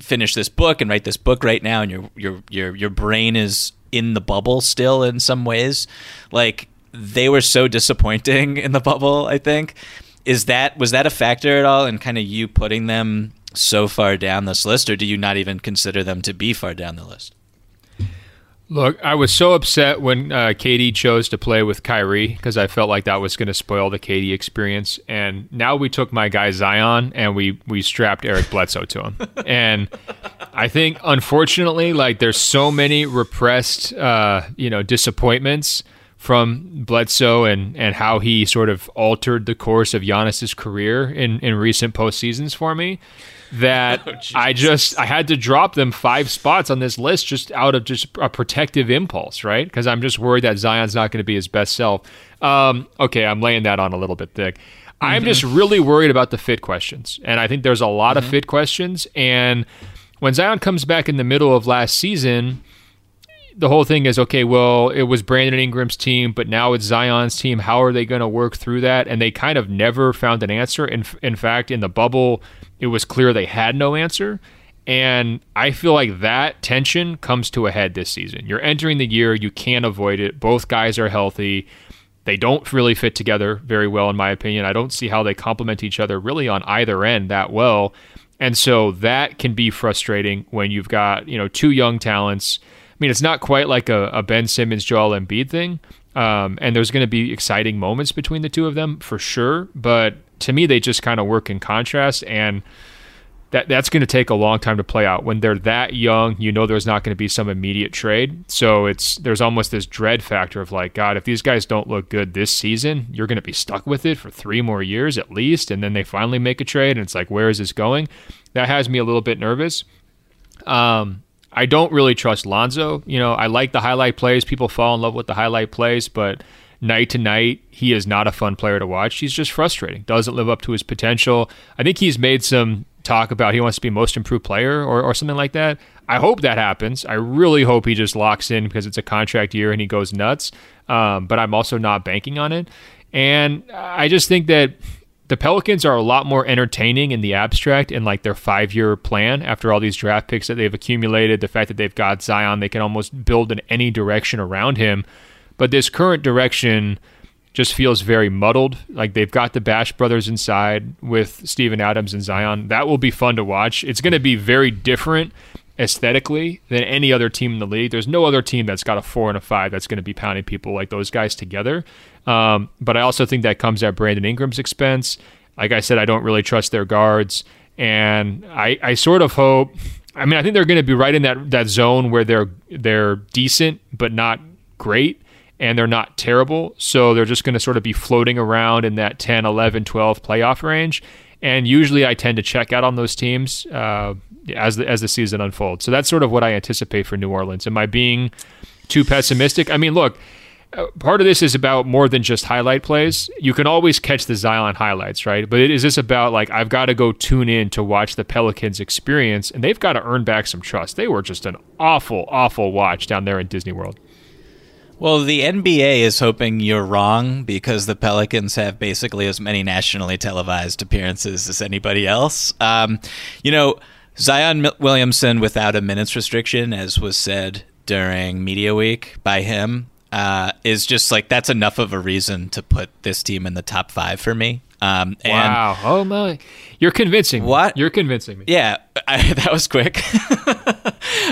finish this book and write this book right now, and your your your your brain is in the bubble still in some ways. Like they were so disappointing [laughs] in the bubble. I think is that was that a factor at all in kind of you putting them so far down this list, or do you not even consider them to be far down the list? Look, I was so upset when uh, KD chose to play with Kyrie because I felt like that was going to spoil the KD experience. And now we took my guy Zion and we we strapped Eric Bledsoe to him. [laughs] and I think, unfortunately, like there's so many repressed, uh, you know, disappointments from Bledsoe and, and how he sort of altered the course of Giannis's career in, in recent postseasons for me that [laughs] oh, I just I had to drop them five spots on this list just out of just a protective impulse, right? Because I'm just worried that Zion's not going to be his best self. Um, okay, I'm laying that on a little bit thick. Mm-hmm. I'm just really worried about the fit questions, and I think there's a lot mm-hmm. of fit questions. And when Zion comes back in the middle of last season, the whole thing is okay. Well, it was Brandon Ingram's team, but now it's Zion's team. How are they going to work through that? And they kind of never found an answer. In in fact, in the bubble, it was clear they had no answer. And I feel like that tension comes to a head this season. You're entering the year, you can't avoid it. Both guys are healthy. They don't really fit together very well, in my opinion. I don't see how they complement each other really on either end that well. And so that can be frustrating when you've got, you know, two young talents. I mean, it's not quite like a, a Ben Simmons, Joel Embiid thing. Um, and there's going to be exciting moments between the two of them for sure. But to me, they just kind of work in contrast. And that that's going to take a long time to play out. When they're that young, you know there's not going to be some immediate trade. So it's there's almost this dread factor of like, God, if these guys don't look good this season, you're going to be stuck with it for three more years at least, and then they finally make a trade, and it's like, where is this going? That has me a little bit nervous. Um, I don't really trust Lonzo. You know, I like the highlight plays. People fall in love with the highlight plays, but night to night, he is not a fun player to watch. He's just frustrating. Doesn't live up to his potential. I think he's made some talk about he wants to be most improved player or, or something like that. I hope that happens. I really hope he just locks in because it's a contract year and he goes nuts. Um, but I'm also not banking on it. And I just think that the Pelicans are a lot more entertaining in the abstract and like their five year plan after all these draft picks that they've accumulated. The fact that they've got Zion, they can almost build in any direction around him. But this current direction, just feels very muddled. Like they've got the Bash brothers inside with Steven Adams and Zion. That will be fun to watch. It's going to be very different aesthetically than any other team in the league. There's no other team that's got a four and a five that's going to be pounding people like those guys together. Um, but I also think that comes at Brandon Ingram's expense. Like I said, I don't really trust their guards, and I, I sort of hope. I mean, I think they're going to be right in that that zone where they're they're decent but not great and they're not terrible. So they're just going to sort of be floating around in that 10, 11, 12 playoff range. And usually I tend to check out on those teams uh, as the as the season unfolds. So that's sort of what I anticipate for New Orleans. Am I being too pessimistic? I mean, look, uh, part of this is about more than just highlight plays. You can always catch the Zion highlights, right? But is this about like I've got to go tune in to watch the Pelicans experience, and they've got to earn back some trust. They were just an awful, awful watch down there in Disney World. Well, the NBA is hoping you're wrong because the Pelicans have basically as many nationally televised appearances as anybody else. Um, you know, Zion Williamson without a minutes restriction, as was said during Media Week by him, uh, is just like that's enough of a reason to put this team in the top five for me. Um, wow! oh my, you're convincing. Me. What? You're convincing me. Yeah, [laughs] I, that was quick.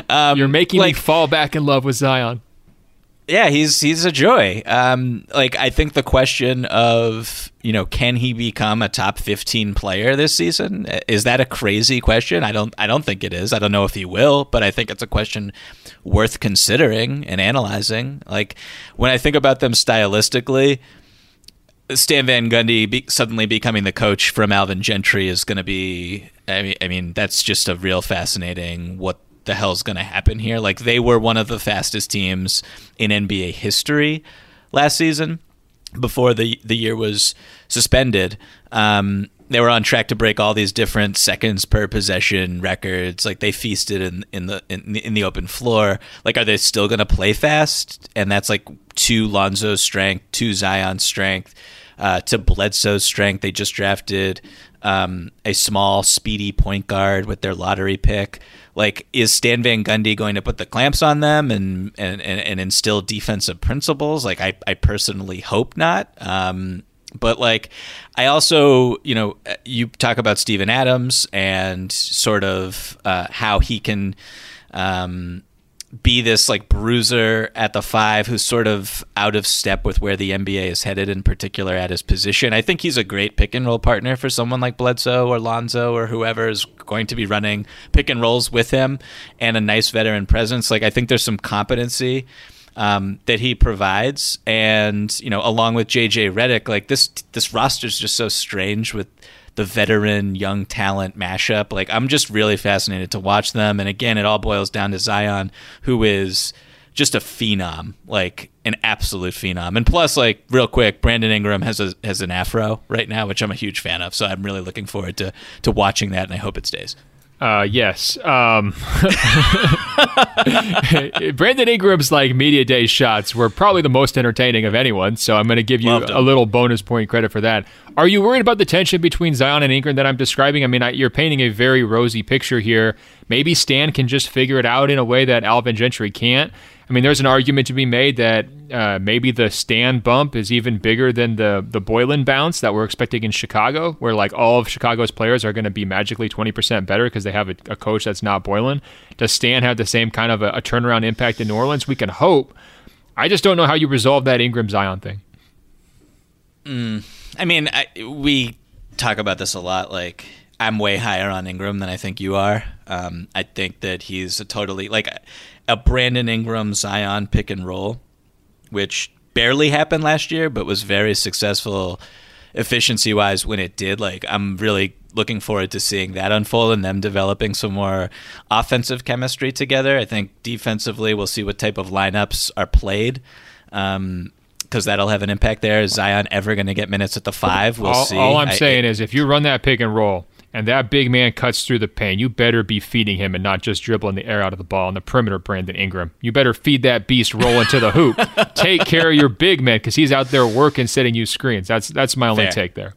[laughs] um, you're making like, me fall back in love with Zion yeah, he's he's a joy. Um, like I think the question of you know can he become a top fifteen player this season is that a crazy question? I don't I don't think it is. I don't know if he will, but I think it's a question worth considering and analyzing. Like when I think about them stylistically. Stan Van Gundy be, suddenly becoming the coach from Alvin Gentry is going to be. I mean, I mean, that's just a real fascinating what the hell's going to happen here. Like they were one of the fastest teams in NBA history last season before the the year was suspended. Um, they were on track to break all these different seconds per possession records. Like they feasted in in the in, in the open floor. Like are they still going to play fast? And that's like to Lonzo's strength, to Zion's strength, uh, to Bledsoe's strength. They just drafted um, a small, speedy point guard with their lottery pick. Like, is Stan Van Gundy going to put the clamps on them and and, and, and instill defensive principles? Like, I, I personally hope not. Um, but like, I also, you know, you talk about Steven Adams and sort of uh, how he can. Um, be this like bruiser at the five who's sort of out of step with where the NBA is headed, in particular at his position. I think he's a great pick and roll partner for someone like Bledsoe or Lonzo or whoever is going to be running pick and rolls with him and a nice veteran presence. Like, I think there's some competency. Um, that he provides, and you know, along with JJ Redick, like this this roster is just so strange with the veteran young talent mashup. Like I'm just really fascinated to watch them. And again, it all boils down to Zion, who is just a phenom, like an absolute phenom. And plus, like real quick, Brandon Ingram has a has an afro right now, which I'm a huge fan of. So I'm really looking forward to to watching that, and I hope it stays. Uh, yes. Um, [laughs] Brandon Ingram's like media day shots were probably the most entertaining of anyone, so I'm going to give you a little bonus point credit for that. Are you worried about the tension between Zion and Ingram that I'm describing? I mean, I, you're painting a very rosy picture here, maybe Stan can just figure it out in a way that Alvin Gentry can't. I mean, there's an argument to be made that uh, maybe the Stan bump is even bigger than the the Boylen bounce that we're expecting in Chicago, where like all of Chicago's players are going to be magically 20% better because they have a, a, coach that's not Boylen. Does Stan have the same kind of a, a turnaround impact in New Orleans? We can hope. I just don't know how you resolve that Ingram Zion thing. Mm, I mean, I, we talk about this a lot. Like, I'm way higher on Ingram than I think you are. Um, I think that he's a totally like a Brandon Ingram Zion pick and roll, which barely happened last year, but was very successful efficiency wise when it did. Like, I'm really looking forward to seeing that unfold and them developing some more offensive chemistry together. I think defensively, we'll see what type of lineups are played. Um, because that'll have an impact there. Is Zion ever going to get minutes at the five? We'll all, see. All I'm I, saying is, if you run that pick and roll, and that big man cuts through the paint, you better be feeding him and not just dribbling the air out of the ball on the perimeter, Brandon Ingram. You better feed that beast rolling to the hoop. [laughs] Take care of your big man because he's out there working, setting you screens. That's that's my only Fair. take there.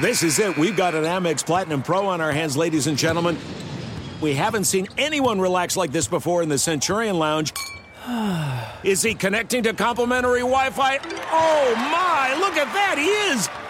This is it. We've got an Amex Platinum Pro on our hands, ladies and gentlemen. We haven't seen anyone relax like this before in the Centurion Lounge. [sighs] is he connecting to complimentary Wi Fi? Oh my, look at that! He is!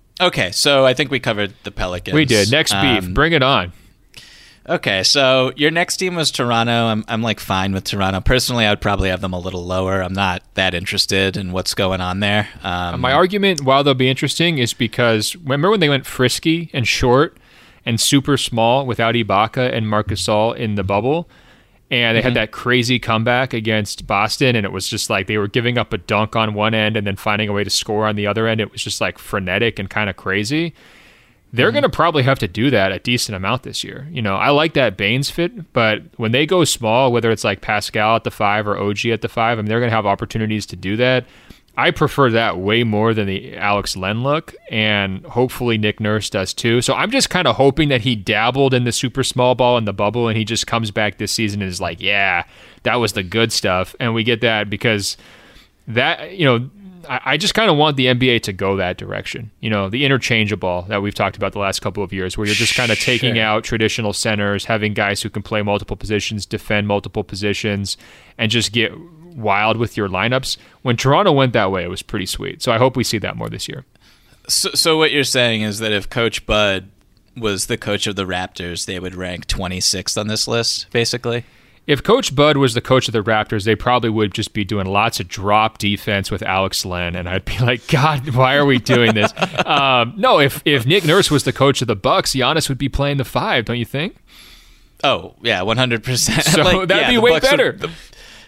Okay, so I think we covered the Pelicans. We did. Next beef. Um, Bring it on. Okay, so your next team was Toronto. I'm, I'm like fine with Toronto. Personally, I would probably have them a little lower. I'm not that interested in what's going on there. Um, My argument, while they'll be interesting, is because remember when they went frisky and short and super small without Ibaka and Marc Gasol in the bubble? And they mm-hmm. had that crazy comeback against Boston, and it was just like they were giving up a dunk on one end and then finding a way to score on the other end. It was just like frenetic and kind of crazy. They're mm-hmm. going to probably have to do that a decent amount this year. You know, I like that Baynes fit, but when they go small, whether it's like Pascal at the five or OG at the five, I mean, they're going to have opportunities to do that. I prefer that way more than the Alex Len look, and hopefully Nick Nurse does too. So I'm just kind of hoping that he dabbled in the super small ball in the bubble, and he just comes back this season and is like, yeah, that was the good stuff, and we get that because that you know. I, just kind of want the NBA to go that direction. You know, the interchangeable that we've talked about the last couple of years, where you're just kind of taking sure. out traditional centers, having guys who can play multiple positions, defend multiple positions, and just get wild with your lineups. When Toronto went that way, it was pretty sweet. So I hope we see that more this year. So, so what you're saying is that if Coach Bud was the coach of the Raptors, they would rank 26th on this list, basically. If Coach Bud was the coach of the Raptors, they probably would just be doing lots of drop defense with Alex Len, and I'd be [laughs] like, God, why are we doing this? [laughs] um, no, if if Nick Nurse was the coach of the Bucks, Giannis would be playing the five, don't you think? Oh yeah, one hundred percent. So like, that'd yeah, be way Bucks better. Would, the,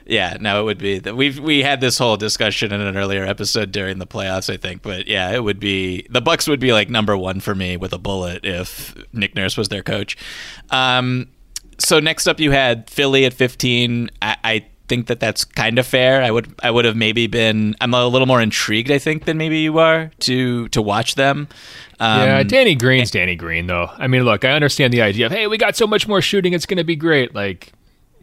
Yeah, no, it would be. That we've we had this whole discussion in an earlier episode during the playoffs, I think. But yeah, it would be the Bucks would be like number one for me with a bullet if Nick Nurse was their coach. Um, so next up, you had Philly at 15. I, I think that that's kind of fair. I would I would have maybe been I'm a little more intrigued I think than maybe you are to to watch them. Um, yeah, Danny Green's Danny Green though. I mean, look, I understand the idea of hey, we got so much more shooting, it's going to be great. Like,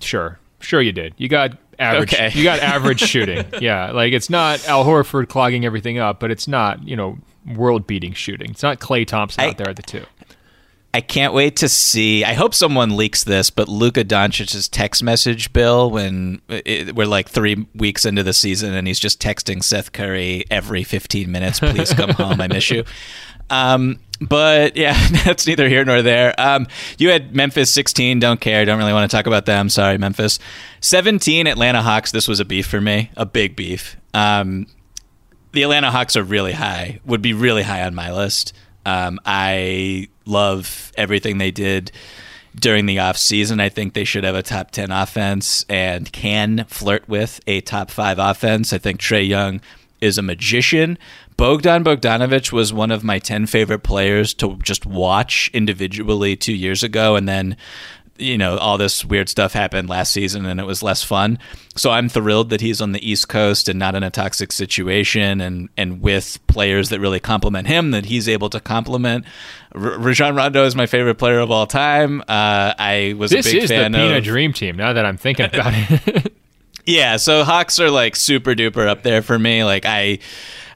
sure, sure you did. You got average. Okay. you got average shooting. [laughs] Yeah, like it's not Al Horford clogging everything up, but it's not you know world beating shooting. It's not Klay Thompson I, out there at the two. I can't wait to see. I hope someone leaks this, but Luka Doncic's text message bill when it, we're like three weeks into the season and he's just texting Seth Curry every 15 minutes, please come home, I miss you. [laughs] Um, but yeah, [laughs] that's neither here nor there. Um, you had Memphis 16, don't care, don't really want to talk about them. Sorry, Memphis. 17, Atlanta Hawks. This was a beef for me, a big beef. Um, the Atlanta Hawks are really high, would be really high on my list. Um, I love everything they did during the off season. I think they should have a top 10 offense and can flirt with a top 5 offense. I think Trae Young is a magician. Bogdan Bogdanovic was one of my 10 favorite players to just watch individually 2 years ago and then you know, all this weird stuff happened last season and it was less fun. So I'm thrilled that he's on the East Coast and not in a toxic situation and, and with players that really complement him, that he's able to complement. R- Rajon Rondo is my favorite player of all time. Uh, I was this a big fan of. This is the Pina Dream Team now that I'm thinking about it. [laughs] yeah, so Hawks are like super duper up there for me. Like, I,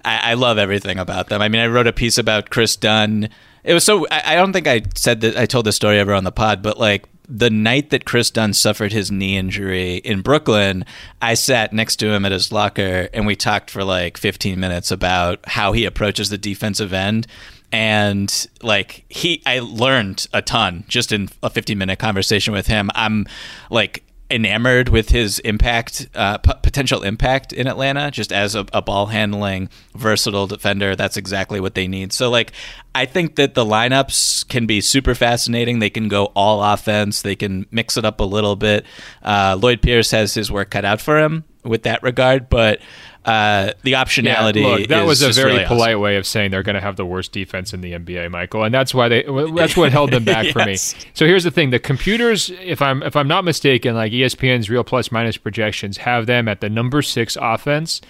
I, I love everything about them. I mean, I wrote a piece about Kris Dunn. It was so I, I don't think I said that I told this story ever on the pod, but like the night that Kris Dunn suffered his knee injury in Brooklyn, I sat next to him at his locker and we talked for like 15 minutes about how he approaches the defensive end. And like he, I learned a ton just in a 15 minute conversation with him. I'm like enamored with his impact, uh, p- potential impact in Atlanta, just as a, a, ball handling, versatile defender. That's exactly what they need. So, like, I think that the lineups can be super fascinating. They can go all offense, they can mix it up a little bit. Uh, Lloyd Pierce has his work cut out for him with that regard, but uh, the optionality. Yeah, look, that was a very really polite awesome. way of saying they're going to have the worst defense in the NBA, Michael, and that's why they. That's what held them [laughs] back yes. for me. So here's the thing: the computers, if I'm if I'm not mistaken, like ESPN's real plus minus projections have them at the number six offense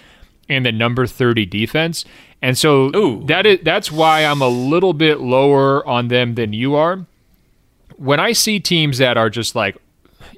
and the number thirty defense, and so Ooh. that is that's why I'm a little bit lower on them than you are. When I see teams that are just like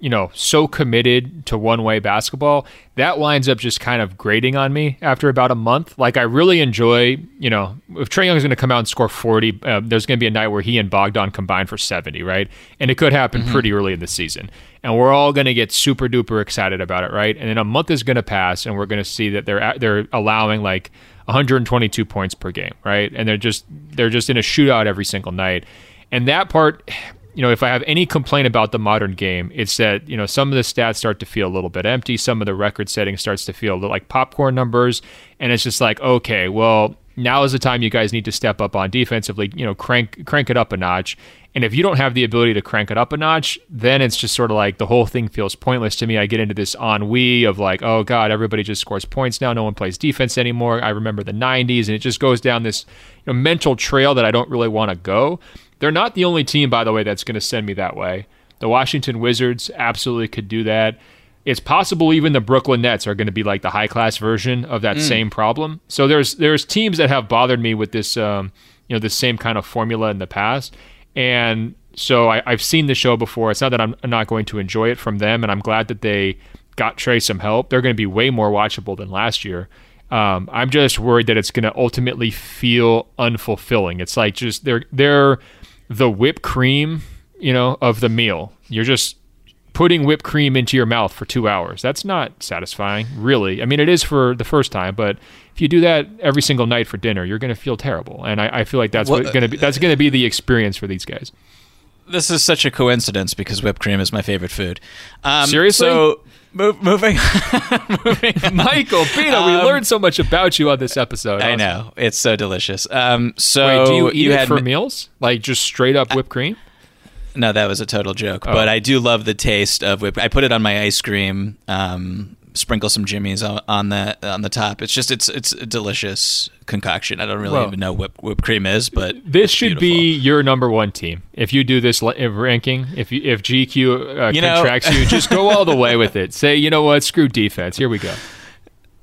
you know, so committed to one way basketball, that winds up just kind of grating on me after about a month. Like, I really enjoy, you know, if Trae Young is going to come out and score 40, uh, there's going to be a night where he and Bogdan combine for 70, right? And it could happen mm-hmm. pretty early in the season. And we're all going to get super duper excited about it, right? And then a month is going to pass, and we're going to see that they're they're allowing like 122 points per game, right? And they're just they're just in a shootout every single night. And that part, you know, if I have any complaint about the modern game, it's that, you know, some of the stats start to feel a little bit empty. Some of the record setting starts to feel like popcorn numbers. And it's just like, okay, well, now is the time you guys need to step up on defensively, you know, crank crank it up a notch. And if you don't have the ability to crank it up a notch, then it's just sort of like the whole thing feels pointless to me. I get into this ennui of like, oh God, everybody just scores points now. No one plays defense anymore. I remember the 90s, and it just goes down this you know, mental trail that I don't really want to go. They're not the only team, by the way, that's going to send me that way. The Washington Wizards absolutely could do that. It's possible even the Brooklyn Nets are going to be like the high class version of that mm. same problem. So there's there's teams that have bothered me with this um, you know this same kind of formula in the past, and so I, have seen the show before. It's not that I'm not going to enjoy it from them, and I'm glad that they got Trae some help. They're going to be way more watchable than last year. Um, I'm just worried that it's going to ultimately feel unfulfilling. It's like just they're they're the whipped cream, you know, of the meal. You're just putting whipped cream into your mouth for two hours. That's not satisfying, really. I mean, it is for the first time, but if you do that every single night for dinner, you're going to feel terrible. And I, I feel like that's what, what going to be. That's going to be the experience for these guys. This is such a coincidence because whipped cream is my favorite food. Um, Seriously. So Move, moving, [laughs] moving Michael Pina, um, we learned so much about you on this episode. I know it's so delicious. Um, so Wait, do you eat you it for meals, like just straight up whipped cream? No, that was a total joke. Oh. But I do love the taste of whipped. I put it on my ice cream. Um, sprinkle some jimmies on, on the on the top. It's just it's it's a delicious concoction. I don't really Well, even know what whipped cream is, but This should be your number one team. If you do this ranking, if you, if GQ uh, You know- contracts you, just go all the way with it. [laughs] Say, you know what, screw defense. Here we go.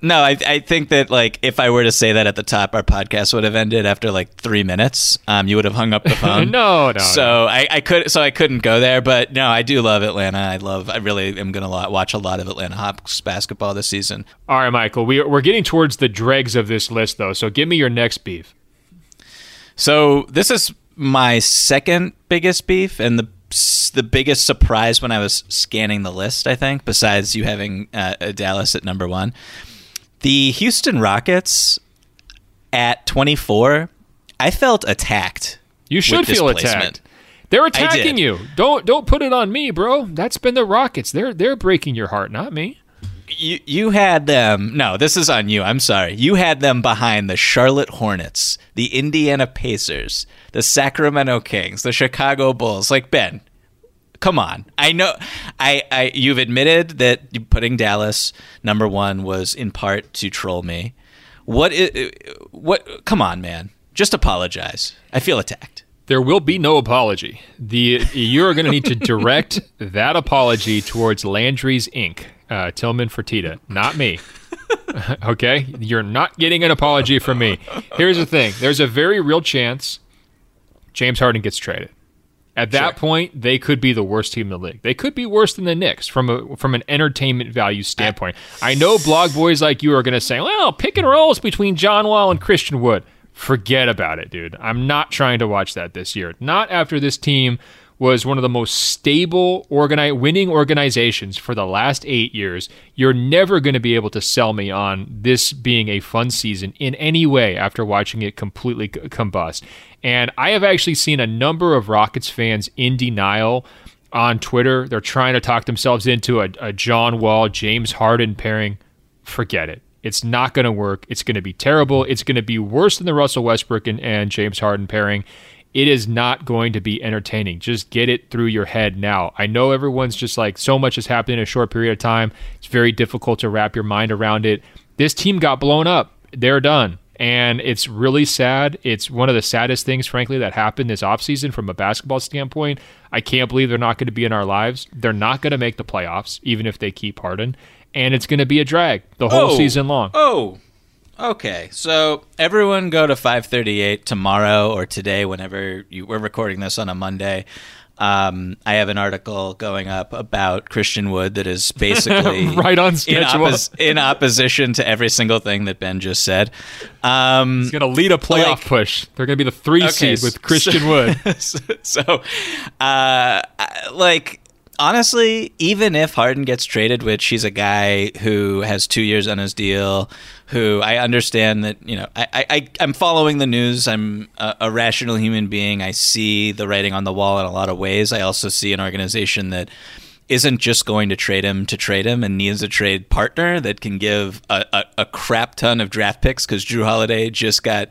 No, I, I think that like if I were to say that at the top, our podcast would have ended after like three minutes. Um, you would have hung up the [laughs] phone. No, no, So I, I could, so I couldn't go there. But no, I do love Atlanta. I love. I really am gonna watch a lot of Atlanta Hawks basketball this season. All right, Michael, we, we're getting towards the dregs of this list, though. So give me your next beef. So this is my second biggest beef and the the biggest surprise when I was scanning the list. I think besides you having uh, Dallas at number one, the Houston Rockets at twenty four. I felt attacked. You should feel attacked. They're attacking you. Don't don't put it on me, bro. That's been the Rockets. They're they're breaking your heart, not me. You you had them. No, this is on you. I'm sorry. You had them behind the Charlotte Hornets, the Indiana Pacers, the Sacramento Kings, the Chicago Bulls. Like Ben, come on. I know. I, I you've admitted that putting Dallas number one was in part to troll me. What i- what? Come on, man. Just apologize. I feel attacked. There will be no apology. The you're going to need to direct that apology towards Landry's Inc. Uh, Tillman Fertitta, not me. [laughs] okay, you're not getting an apology from me. Here's the thing: there's a very real chance James Harden gets traded. At that point, they could be the worst team in the league. They could be worse than the Knicks from a from an entertainment value standpoint. I know blog boys like you are going to say, "Well, pick and rolls between John Wall and Christian Wood." Forget about it, dude. I'm not trying to watch that this year. Not after this team was one of the most stable organi- winning organizations for the last 8 years. You're never going to be able to sell me on this being a fun season in any way after watching it completely c- combust. And I have actually seen a number of Rockets fans in denial on Twitter. They're trying to talk themselves into a, a John Wall, James Harden pairing. Forget it. It's not going to work. It's going to be terrible. It's going to be worse than the Russell Westbrook and, and James Harden pairing. It is not going to be entertaining. Just get it through your head now. I know everyone's just like so much has happened in a short period of time. It's very difficult to wrap your mind around it. This team got blown up. They're done. And it's really sad. It's one of the saddest things, frankly, that happened this offseason from a basketball standpoint. I can't believe they're not going to be in our lives. They're not going to make the playoffs, even if they keep Harden. And it's going to be a drag the whole Oh. season long. Oh, okay. So everyone go to 538 tomorrow or today, whenever you, we're recording this on a Monday. Um, I have an article going up about Christian Wood that is [laughs] basically Right on in, schedule. oppos- in opposition to every single thing that Ben just said. Um, He's going to lead a playoff like- push. They're going to be the three Okay, seed with so- Christian Wood. [laughs] so, uh, like honestly, even if Harden gets traded, which he's a guy who has two years on his deal, who I understand that you know, I, I- I'm following the news. I'm a, a rational human being. I see the writing on the wall in a lot of ways. I also see an organization that isn't just going to trade him to trade him and needs a trade partner that can give a, a, a crap ton of draft picks because Jrue Holiday just got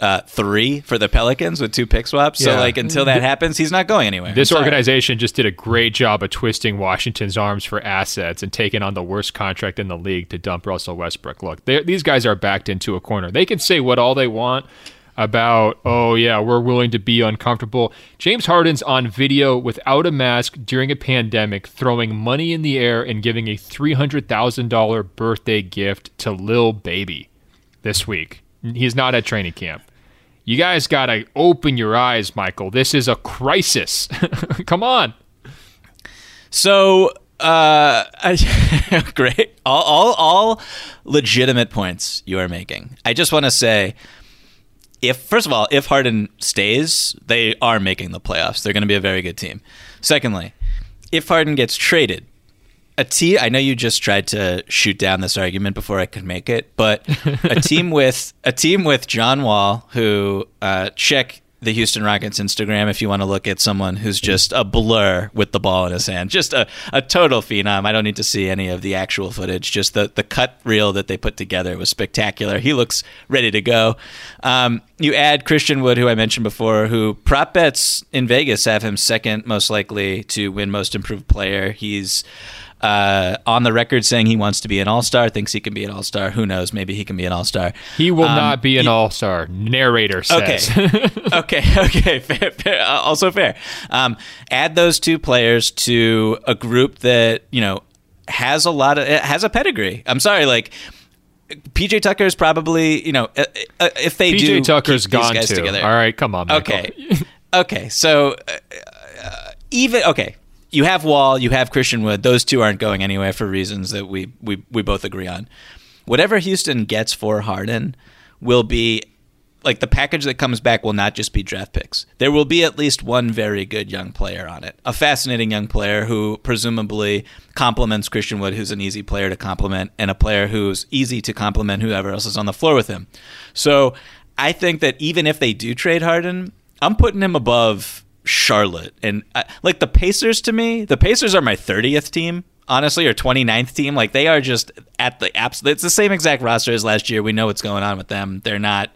uh, three for the Pelicans with two pick swaps. So like until that happens, he's not going anywhere. This organization just did a great job of twisting Washington's arms for assets and taking on the worst contract in the league to dump Russell Westbrook. Look, these guys are backed into a corner. They can say what all they want about, oh, yeah, we're willing to be uncomfortable. James Harden's on video without a mask during a pandemic, throwing money in the air and giving a $300,000 birthday gift to Lil Baby this week. He's not at training camp. You guys got to open your eyes, Michael. This is a crisis. [laughs] Come on. So uh, I, [laughs] great, all, all all legitimate points you are making. I just want to say. If first of all, if Harden stays, they are making the playoffs. They're going to be a very good team. Secondly, if Harden gets traded, a team I know you just tried to shoot down this argument before I could make it, but a [laughs] team with a team with John Wall, who uh, check the Houston Rockets Instagram if you want to look at someone who's just a blur with the ball in his hand, just a, a total phenom. I don't need to see any of the actual footage. Just the the cut reel that they put together was spectacular. He looks ready to go. Um, you add Christian Wood, who I mentioned before, who prop bets in Vegas have him second most likely to win Most Improved Player. He's uh, on the record saying he wants to be an all star, thinks he can be an all star. Who knows? Maybe he can be an all star. He will um, not be an all star. Narrator says. Okay, [laughs] okay, okay. Fair, fair, uh, also fair. Um, add those two players to a group that you know has a lot of has a pedigree. I'm sorry, like PJ Tucker is probably you know uh, uh, if they PJ do Tucker's keep gone guys too. together. All right, come on. Michael. Okay, okay. So uh, uh, even okay, you have Wall, you have Christian Wood. Those two aren't going anywhere for reasons that we we we both agree on. Whatever Houston gets for Harden will be like the package that comes back will not just be draft picks. There will be at least one very good young player on it. A fascinating young player who presumably complements Christian Wood, who's an easy player to complement, and a player who's easy to complement whoever else is on the floor with him. So I think that even if they do trade Harden, I'm putting him above Charlotte. And uh, like the Pacers to me, the Pacers are my 30th team honestly, or 29th team. Like they are just at the absolute. It's the same exact roster as last year. We know what's going on with them. They're not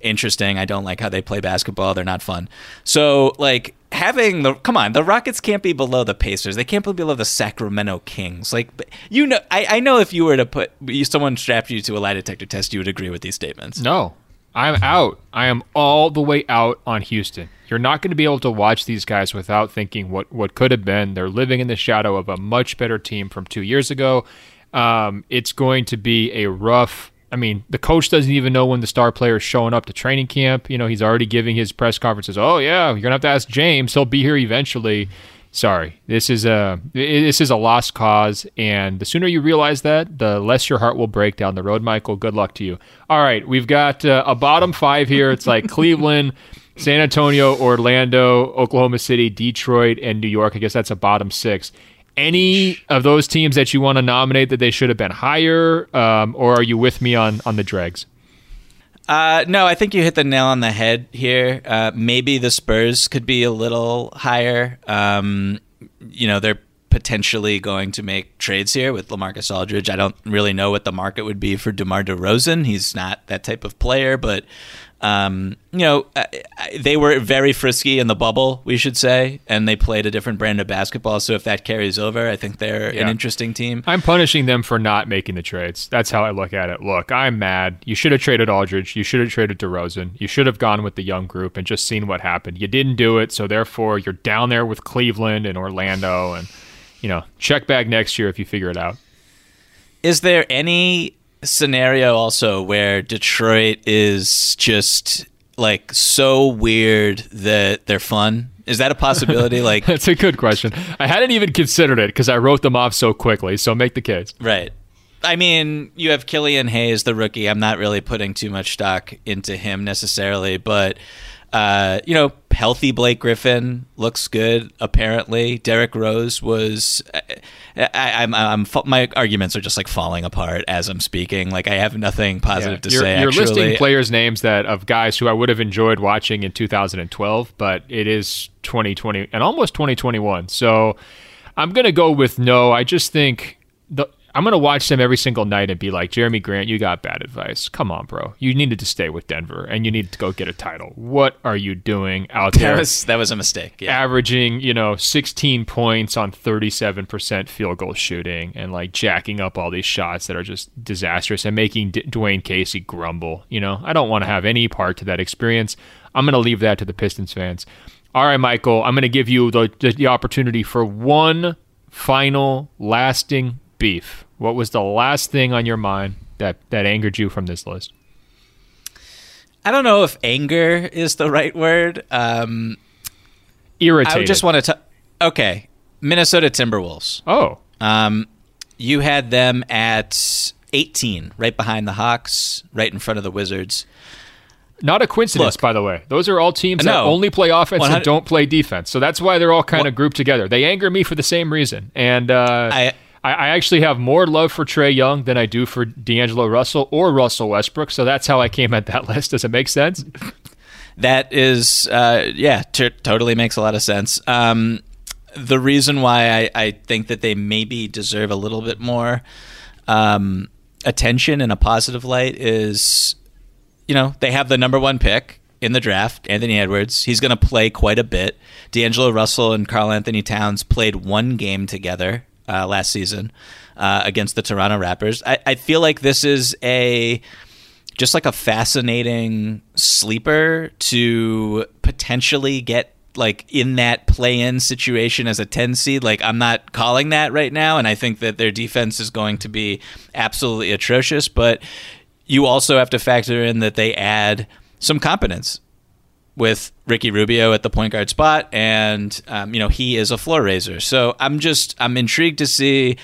interesting. I don't like how they play basketball. They're not fun. So like having the come on, the Rockets can't be below the Pacers. They can't be below the Sacramento Kings. Like you know, I, I know if you were to put someone strapped you to a lie detector test, you would agree with these statements. No, I'm out. I am all the way out on Houston. You're not going to be able to watch these guys without thinking what what could have been. They're living in the shadow of a much better team from two years ago. Um, it's going to be a rough I mean, the coach doesn't even know when the star player is showing up to training camp. You know, he's already giving his press conferences. Oh yeah, you're gonna have to ask James. He'll be here eventually. Sorry, this is a this is a lost cause, and the sooner you realize that, the less your heart will break down the road. Michael, good luck to you. All right, we've got uh, a bottom five here. It's like [laughs] Cleveland, San Antonio, Orlando, Oklahoma City, Detroit, and New York. I guess that's a bottom six any of those teams that you want to nominate that they should have been higher, um, or are you with me on on the dregs? Uh, no, I think you hit the nail on the head here. Uh, maybe the Spurs could be a little higher. Um, you know, they're potentially going to make trades here with LaMarcus Aldridge. I don't really know what the market would be for DeMar DeRozan. He's not that type of player, but um, you know, they were very frisky in the bubble, we should say, and they played a different brand of basketball. So if that carries over, I think they're yeah. an interesting team. I'm punishing them for not making the trades. That's how I look at it. Look, I'm mad. You should have traded Aldridge. You should have traded DeRozan. You should have gone with the young group and just seen what happened. You didn't do it, so therefore you're down there with Cleveland and Orlando, and you know, check back next year if you figure it out. Is there any scenario also where Detroit is just like so weird that they're fun? Is that a possibility? [laughs] Like that's a good question. I hadn't even considered it because I wrote them off so quickly. So make the case. Right. I mean, you have Killian Hayes, the rookie. I'm not really putting too much stock into him necessarily, but uh, you know, healthy Blake Griffin looks good. Apparently, Derrick Rose was. I, am I'm, I'm, my arguments are just like falling apart as I'm speaking. Like I have nothing positive yeah. to you're, say. You're actually. listing players' names that of guys who I would have enjoyed watching in 2012, but it is 2020 and almost 2021. So I'm gonna go with no. I just think the I'm gonna watch them every single night and be like, Jerami Grant, you got bad advice. Come on, bro. You needed to stay with Denver and you needed to go get a title. What are you doing out there? That was that was a mistake. Yeah. Averaging, you know, 16 points on 37% field goal shooting and like jacking up all these shots that are just disastrous and making D- Dwane Casey grumble. You know, I don't want to have any part to that experience. I'm gonna leave that to the Pistons fans. All right, Michael. I'm gonna give you the, the, the opportunity for one final, lasting beef. What was the last thing on your mind that that angered you from this list? I don't know if anger is the right word. Um, Irritated. I just want to. Okay, Minnesota Timberwolves. Oh, um, you had them at 18, right behind the Hawks, right in front of the Wizards. Not a coincidence, Look, by the way. Those are all teams that only play offense and don't play defense. So that's why they're all kind of grouped together. They anger me for the same reason. And uh, I, I, I actually have more love for Trae Young than I do for D'Angelo Russell or Russell Westbrook. So that's how I came at that [laughs] list. Does it make sense? that is, uh, yeah, t- totally makes a lot of sense. Um, the reason why I, I, think that they maybe deserve a little bit more um, attention in a positive light is, you know, they have the number one pick in the draft, Anthony Edwards. He's going to play quite a bit. D'Angelo Russell and Karl-Anthony Towns played one game together uh, last season uh, against the Toronto Raptors. I, I feel like this is a just like a fascinating sleeper to potentially get like in that play-in situation as a 10 seed like i'm not calling that right now and i think that their defense is going to be absolutely atrocious but you also have to factor in that they add some competence with Ricky Rubio at the point guard spot, and um, you know he is a floor raiser. So I'm just I'm intrigued to see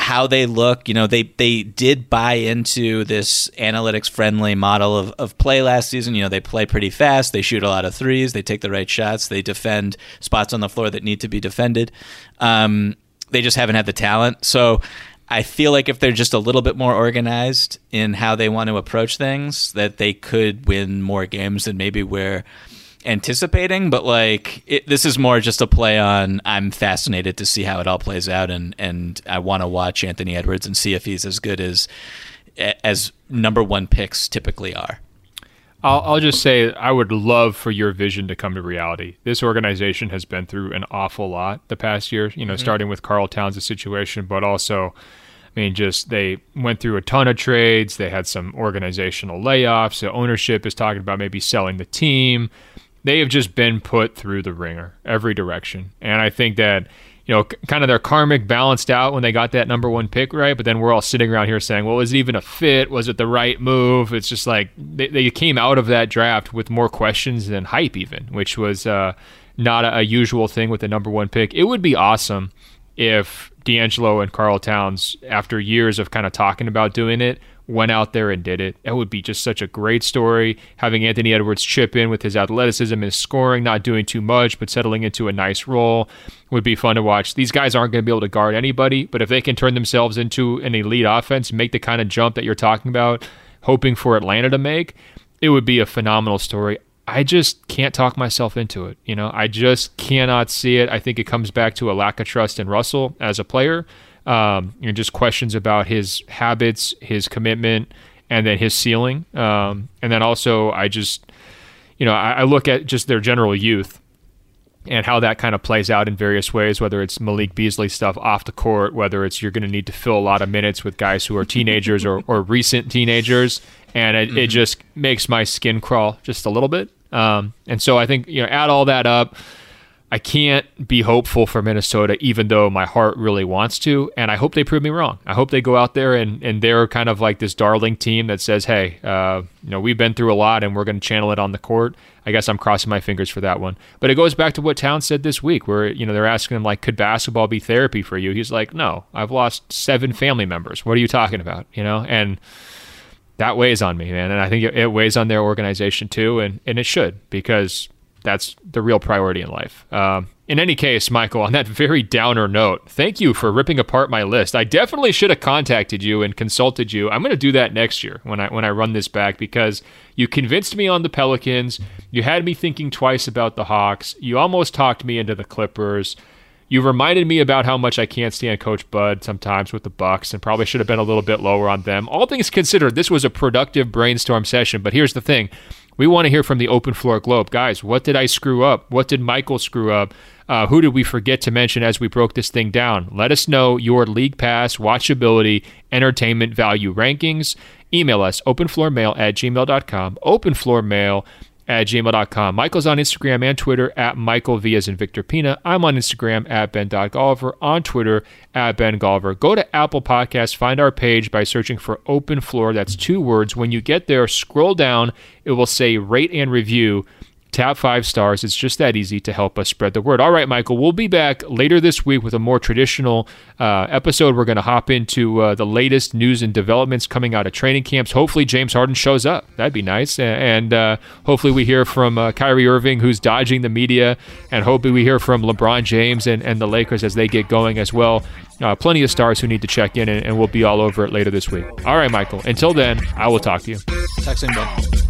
how they look. You know, they they did buy into this analytics friendly model of, of play last season. You know, they play pretty fast, they shoot a lot of threes, they take the right shots, they defend spots on the floor that need to be defended. Um, they just haven't had the talent. So I feel like if they're just a little bit more organized in how they want to approach things, that they could win more games than maybe we're anticipating. But like, it, this is more just a play on. I'm fascinated to see how it all plays out, and and I want to watch Anthony Edwards and see if he's as good as as number one picks typically are. I'll, I'll, just say I would love for your vision to come to reality. This organization has been through an awful lot the past year, you know, mm-hmm. starting with Karl Towns' situation, but also I mean, just they went through a ton of trades. They had some organizational layoffs. The ownership is talking about maybe selling the team. They have just been put through the ringer every direction. And I think that, you know, kind of their karmic balanced out when they got that number one pick, right? But then we're all sitting around here saying, well, was it even a fit? Was it the right move? It's just like they, they came out of that draft with more questions than hype, even, which was uh, not a, a usual thing with the number one pick. It would be awesome if D'Angelo and Karl Towns, after years of kind of talking about doing it, went out there and did it. It would be just such a great story. Having Anthony Edwards chip in with his athleticism, his scoring, not doing too much, but settling into a nice role would be fun to watch. These guys aren't going to be able to guard anybody, but if they can turn themselves into an elite offense, make the kind of jump that you're talking about, hoping for Atlanta to make, it would be a phenomenal story. I just can't talk myself into it. You know, I just cannot see it. I think it comes back to a lack of trust in Russell as a player. Um, you know, just questions about his habits, his commitment, and then his ceiling. Um, and then also, I just, you know, I, I look at just their general youth and how that kind of plays out in various ways, whether it's Malik Beasley stuff off the court, whether it's you're going to need to fill a lot of minutes with guys who are teenagers or, or recent teenagers. And it, mm-hmm. it just makes my skin crawl just a little bit. Um, and so I think, you know, add all that up. I can't be hopeful for Minnesota, even though my heart really wants to. And I hope they prove me wrong. I hope they go out there and, and they're kind of like this darling team that says, hey, uh, you know, we've been through a lot and we're going to channel it on the court. I guess I'm crossing my fingers for that one. But it goes back to what Town said this week, where, you know, they're asking him, like, could basketball be therapy for you? He's like, no, I've lost seven family members. What are you talking about? You know, and that weighs on me, man. And I think it, weighs on their organization too, and, and it should because that's the real priority in life. Um, in any case, Michael, on that very downer note, thank you for ripping apart my list. I definitely should have contacted you and consulted you. I'm going to do that next year when I when I run this back because you convinced me on the Pelicans. You had me thinking twice about the Hawks. You almost talked me into the Clippers. You reminded me about how much I can't stand Coach Bud sometimes with the Bucks, and probably should have been a little bit lower on them. All things considered, this was a productive brainstorm session. But here's the thing: we want to hear from the open floor globe, guys. What did I screw up? What did Michael screw up? Uh, who did we forget to mention as we broke this thing down? Let us know your league pass, watchability, entertainment value rankings. Email us openfloormail at gmail.com. Openfloormail at gmail.com. Michael's on Instagram and Twitter at Michael Vias and Victor Pina. I'm on Instagram at Ben.Golliver, on Twitter at Ben Golliver. Go to Apple Podcasts, find our page by searching for Open Floor. That's two words. When you get there, scroll down. It will say rate and review tap five stars. It's just that easy to help us spread the word. All right, Michael, we'll be back later this week with a more traditional uh, episode. We're going to hop into uh, the latest news and developments coming out of training camps. Hopefully, James Harden shows up. That'd be nice. And uh, hopefully, we hear from uh, Kyrie Irving, who's dodging the media. And hopefully, we hear from LeBron James and, and the Lakers as they get going as well. Uh, plenty of stars who need to check in, and, and, we'll be all over it later this week. All right, Michael. Until then, I will talk to you. Talk soon.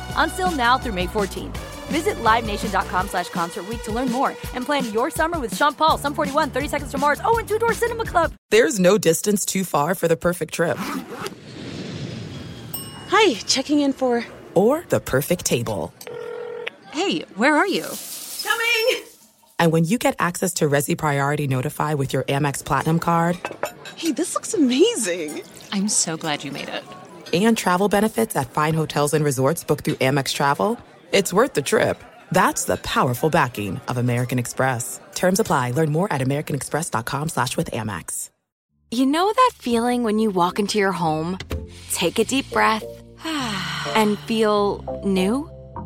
Until now through May 14th. Visit LiveNation.com slash Concert Week to learn more and plan your summer with Sean Paul, Sum 41, 30 Seconds to Mars, oh, and Two Door Cinema Club. There's no distance too far for the perfect trip. Hi, checking in for... Or the perfect table. Hey, where are you? Coming! And when you get access to Resy Priority Notify with your Amex Platinum card... Hey, this looks amazing! I'm so glad you made it. And travel benefits at fine hotels and resorts booked through Amex Travel it's worth the trip. That's the powerful backing of American Express. Terms apply. Learn more at americanexpress.com slash with Amex. You know that feeling when you walk into your home, take a deep breath, [sighs] and feel new?